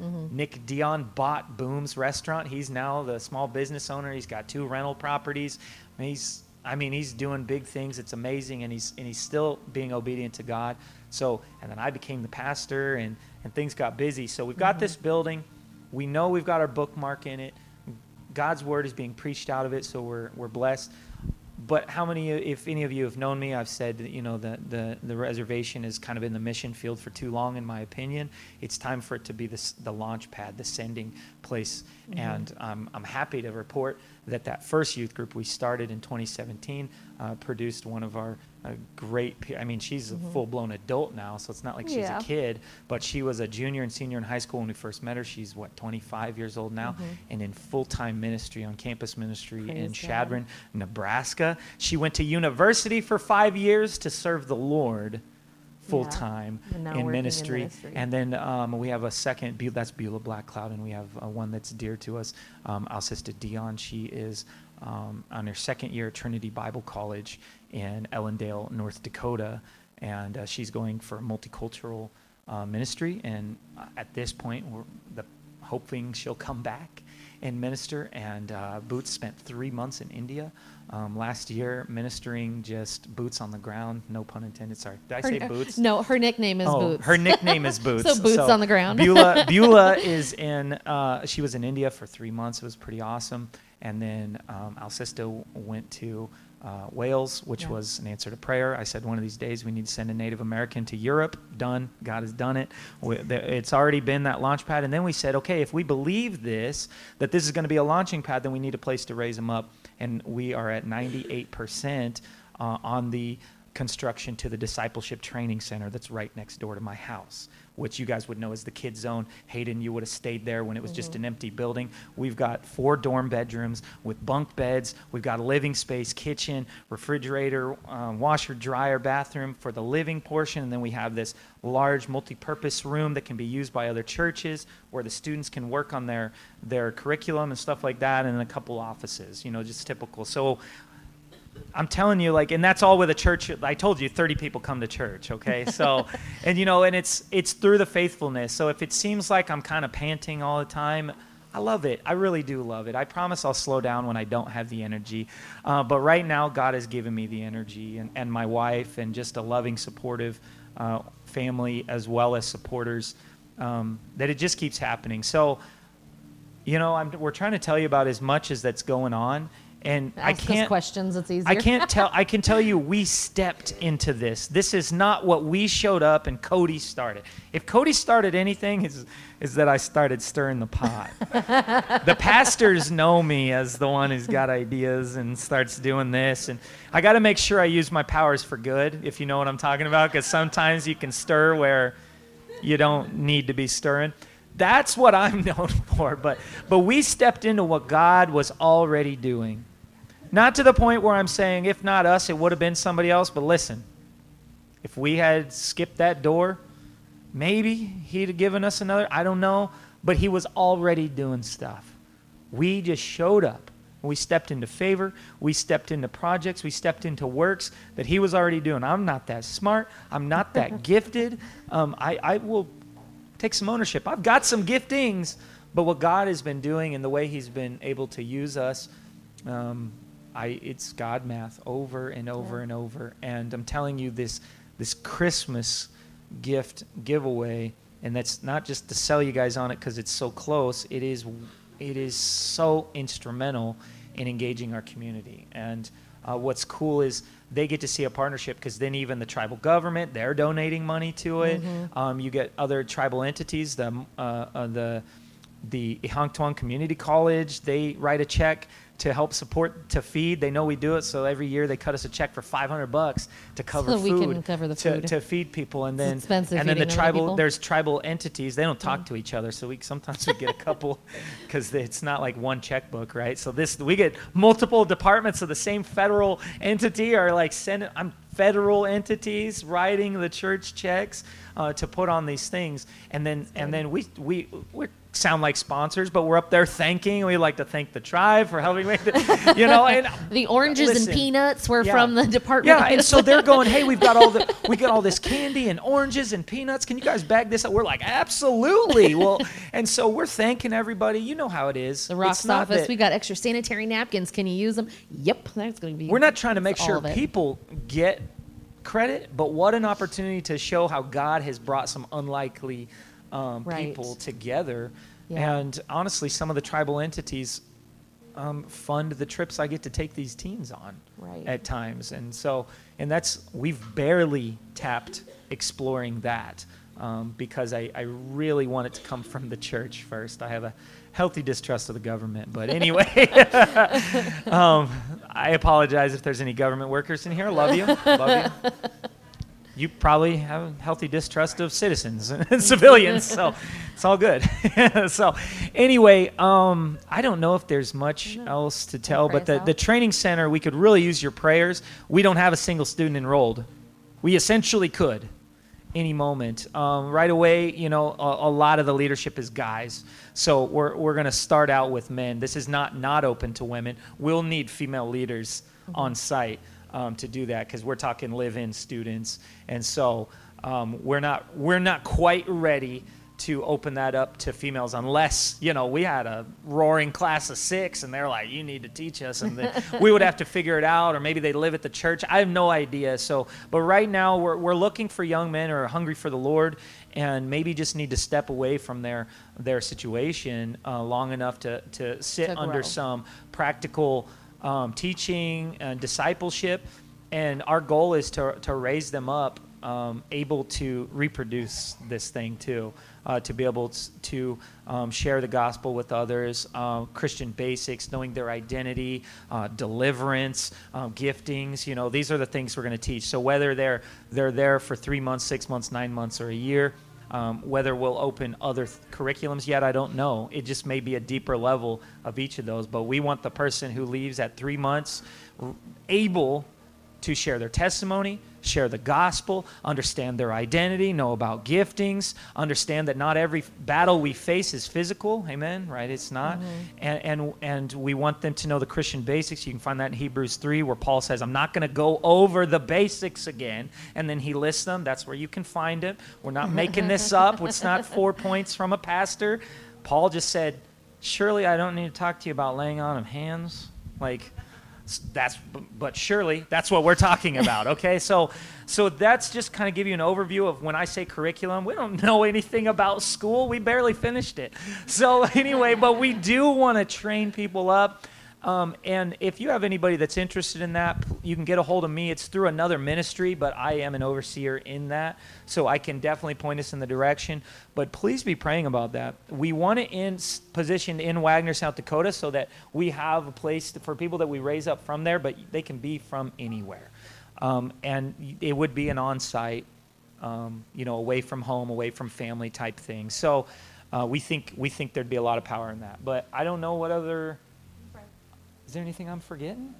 Mm-hmm. Nick Dion bought Boom's restaurant. He's now the small business owner. He's got two rental properties. I mean, he's I mean, he's doing big things. It's amazing, and he's and he's still being obedient to God. So, and then I became the pastor, and and things got busy. So we've got mm-hmm. this building. We know we've got our bookmark in it. God's word is being preached out of it, so we're we're blessed. But how many, if any of you have known me, I've said that, you know the, the the reservation is kind of in the mission field for too long, in my opinion. It's time for it to be this, the launch pad, the sending place, and um, I'm happy to report that that first youth group we started in 2017 uh, produced one of our uh, great. I mean, she's a full blown adult now, so it's not like she's Yeah. a kid, but she was a junior and senior in high school when we first met her. She's what 25 years old now, and in full time ministry on campus ministry in Praise. Chadron, Nebraska. She went to university for five years to serve the Lord full time in working in ministry. ministry. And then um, we have a second, that's Beulah Black Cloud, and we have uh, one that's dear to us, um, our sister Dion. She is um, on her second year at Trinity Bible College in Ellendale, North Dakota, and uh, she's going for multicultural uh, ministry. And uh, at this point, we're the, hoping she'll come back and minister. And uh, Boots spent three months in India um, last year ministering just boots on the ground. No pun intended. Sorry, did I Her- say boots? No, her nickname is oh, Boots. her nickname is Boots. So Boots on the ground. Beulah, Beulah is in. Uh, she was in India for three months. It was pretty awesome. And then um, Alcista went to uh, Wales, which Yeah. was an answer to prayer. I said one of these days we need to send a Native American to Europe. Done. God has done it. We, it's already been that launch pad. And then we said, okay, if we believe this, that this is going to be a launching pad, then we need a place to raise them up. And we are at 98% uh, on the construction to the discipleship training center that's right next door to my house which you guys would know as the kid zone. Hayden you would have stayed there when it was just an empty building. We've got four dorm bedrooms with bunk beds. We've got a living space kitchen refrigerator um, washer dryer bathroom for the living portion. And then we have this large multi-purpose room that can be used by other churches where the students can work on their their curriculum and stuff like that and then a couple offices you know just typical. So I'm telling you, like, and that's all with a church. I told you, 30 people come to church, okay? So, and you know, and it's it's through the faithfulness. So if it seems like I'm kind of panting all the time, I love it. I really do love it. I promise I'll slow down when I don't have the energy. Uh, but right now, God has given me the energy, and, and my wife, and just a loving, supportive uh, family, as well as supporters. um, that it just keeps happening. So, you know, I'm, we're trying to tell you about as much as that's going on, and I Ask us can't. questions. It's easier. I can't tell. I can tell you, we stepped into this. This is not what we showed up and Cody started. If Cody started anything, is is that I started stirring the pot. the pastors know me as the one who's got ideas and starts doing this, and I got to make sure I use my powers for good. If you know what I'm talking about, because sometimes you can stir where you don't need to be stirring. That's what I'm known for. But but we stepped into what God was already doing. Not to the point where I'm saying, if not us, it would have been somebody else. But listen, if we had skipped that door, maybe he'd have given us another. I don't know. But he was already doing stuff. We just showed up. We stepped into favor. We stepped into projects. We stepped into works that he was already doing. I'm not that smart. I'm not that gifted. Um, I, I will take some ownership. I've got some giftings, but what God has been doing and the way He's been able to use us, um, I it's God math over and over and over. And I'm telling you this this Christmas gift giveaway, and that's not just to sell you guys on it because it's so close. It is it is so instrumental in engaging our community. And uh, what's cool is they get to see a partnership because then even the tribal government they're donating money to it. Um, you get other tribal entities, the uh, uh, the the Ihanktonwan Community College, they write a check to help support to feed. They know we do it, so every year they cut us a check for 500 bucks to cover So we food can cover the to, food. to feed people, and then and then the tribal there's tribal entities. They don't talk to each other, so we sometimes we get a couple because it's not like one checkbook, right? So this we get multiple departments of the same federal entity are like sending. I'm federal entities writing the church checks uh, to put on these things, and then and then we we we sound like sponsors, but we're up there thanking. We like to thank the tribe for helping make the, you know, and The oranges Listen. and peanuts were Yeah. from the department. yeah, and so they're going, "Hey, we've got all the we got all this candy and oranges and peanuts. Can you guys bag this up?" We're like, "Absolutely." well, and so we're thanking everybody. You know how it is. the Rocks It's not office. that- we got extra sanitary napkins. Can you use them? Yep, that's going to be. we're not trying to make sure people get credit, but what an opportunity to show how God has brought some unlikely um, Right. people together. Yeah. And honestly, some of the tribal entities um, fund the trips I get to take these teens on Right. at times. And so, and that's, we've barely tapped exploring that um, because I, I really want it to come from the church first. I have a healthy distrust of the government. But anyway, um, I apologize if there's any government workers in here. Love you. Love you. You probably have a healthy distrust of citizens and civilians, so it's all good. so, anyway, um, I don't know if there's much else to tell, but the, the training center, we could really use your prayers. We don't have a single student enrolled. We essentially could any moment. Um, right away, you know, a, a lot of the leadership is guys. So we're, we're going to start out with men. This is not not open to women. We'll need female leaders on site um, to do that because we're talking live-in students, and so um, we're not we're not quite ready to open that up to females unless you know we had a roaring class of six and they're like you need to teach us. And then we would have to figure it out or maybe they live at the church. I have no idea. So but right now we're, we're looking for young men who are hungry for the lord and maybe just need to step away from their their situation uh, long enough to to sit To under some practical um, teaching and discipleship. And our goal is to, to raise them up um, able to reproduce this thing too uh, to be able to um, share the gospel with others uh, christian basics knowing their identity uh, deliverance um, giftings you know these are the things we're going to teach so whether they're they're there for three months six months nine months or a year um, whether we'll open other th- curriculums yet, I don't know. It just may be a deeper level of each of those. But we want the person who leaves at three months able to share their testimony, share the gospel, understand their identity, know about giftings, understand that not every battle we face is physical. Amen. Right? It's not. Mm-hmm. And, and and we want them to know the Christian basics. You can find that in Hebrews three, where Paul says, "I'm not going to go over the basics again," and then he lists them. That's where you can find it. We're not making this up. It's not four points from a pastor. Paul just said, "Surely I don't need to talk to you about laying on of hands." Like That's, but surely that's what we're talking about. Okay, so, so that's just kind of give you an overview of when I say curriculum. We don't know anything about school. We barely finished it. So anyway, but we do want to train people up. Um, and if you have anybody that's interested in that, you can get a hold of me. It's through another ministry, but I am an overseer in that, so I can definitely point us in the direction. But please be praying about that. We want to in positioned in Wagner, South Dakota, so that we have a place to- for people that we raise up from there, but they can be from anywhere. Um, and it would be an on-site, um, you know, away from home, away from family type thing. So uh, we think we think there'd be a lot of power in that. But I don't know what other. Is there anything I'm forgetting?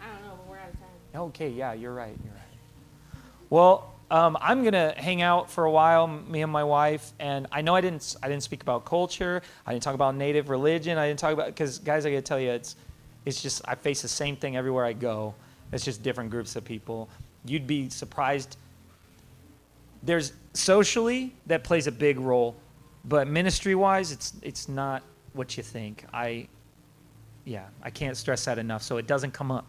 I don't know, but we're out of time. Okay, yeah, you're right. You're right. Well, um, I'm gonna hang out for a while, me and my wife, and I know I didn't. I didn't speak about culture. I didn't talk about native religion. I didn't talk about because, guys, I gotta tell you, it's it's just I face the same thing everywhere I go. It's just different groups of people. You'd be surprised. There's socially that plays a big role, but ministry-wise, it's it's not what you think. I yeah, I can't stress that enough. So it doesn't come up.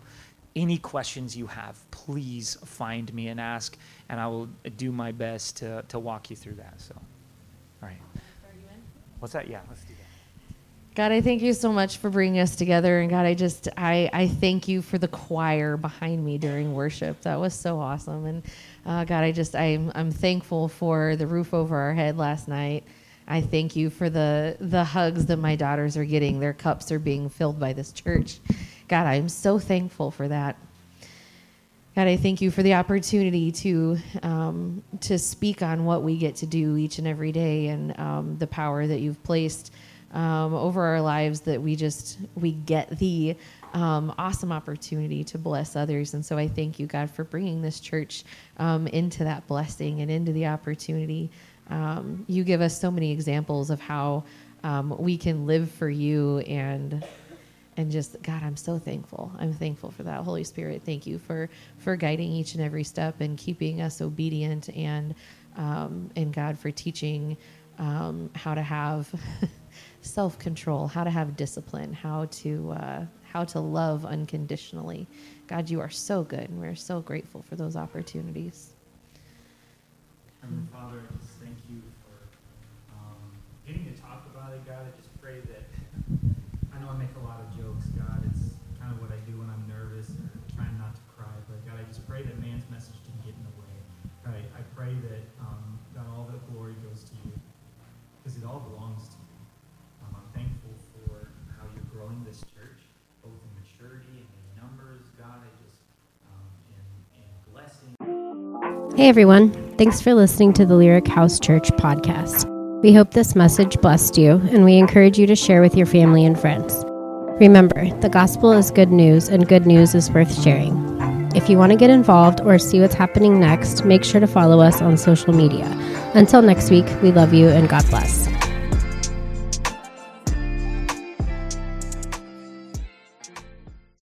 Any questions you have, please find me and ask, and I will do my best to, to walk you through that. So, all right. What's that? Yeah, let's do that. God, I thank you so much for bringing us together. And God, I just, I, I thank you for the choir behind me during worship. That was so awesome. And uh, God, I just, I'm, I'm thankful for the roof over our head last night. I thank you for the, the hugs that my daughters are getting. Their cups are being filled by this church. God, I'm so thankful for that. God, I thank you for the opportunity to um, to speak on what we get to do each and every day, and um, the power that you've placed um, over our lives. That we just we get the um, awesome opportunity to bless others, and so I thank you, God, for bringing this church um, into that blessing and into the opportunity. Um, you give us so many examples of how um, we can live for you and and just god i'm so thankful. I'm thankful for that. Holy spirit thank you for for guiding each and every step and keeping us obedient and um, and god for teaching um, how to have self-control how to have discipline how to uh, how to love unconditionally. God you are so good and we're so grateful for those opportunities. Father, I just thank you for um, getting to talk about it, God. I just pray that I know I make a lot of jokes, God. It's kind of what I do when I'm nervous or trying not to cry. But God, I just pray that man's message didn't get in the way. God, I, I pray that um, God, all the glory goes to you because it all belongs to you. Um, I'm thankful for how you're growing this church, both in maturity and in numbers, God. I just um, and, and blessing. Hey everyone, thanks for listening to the Lyric House Church podcast. We hope this message blessed you, and we encourage you to share with your family and friends. Remember, the gospel is good news, and good news is worth sharing. If you want to get involved or see what's happening next, make sure to follow us on social media. Until next week, we love you and God bless.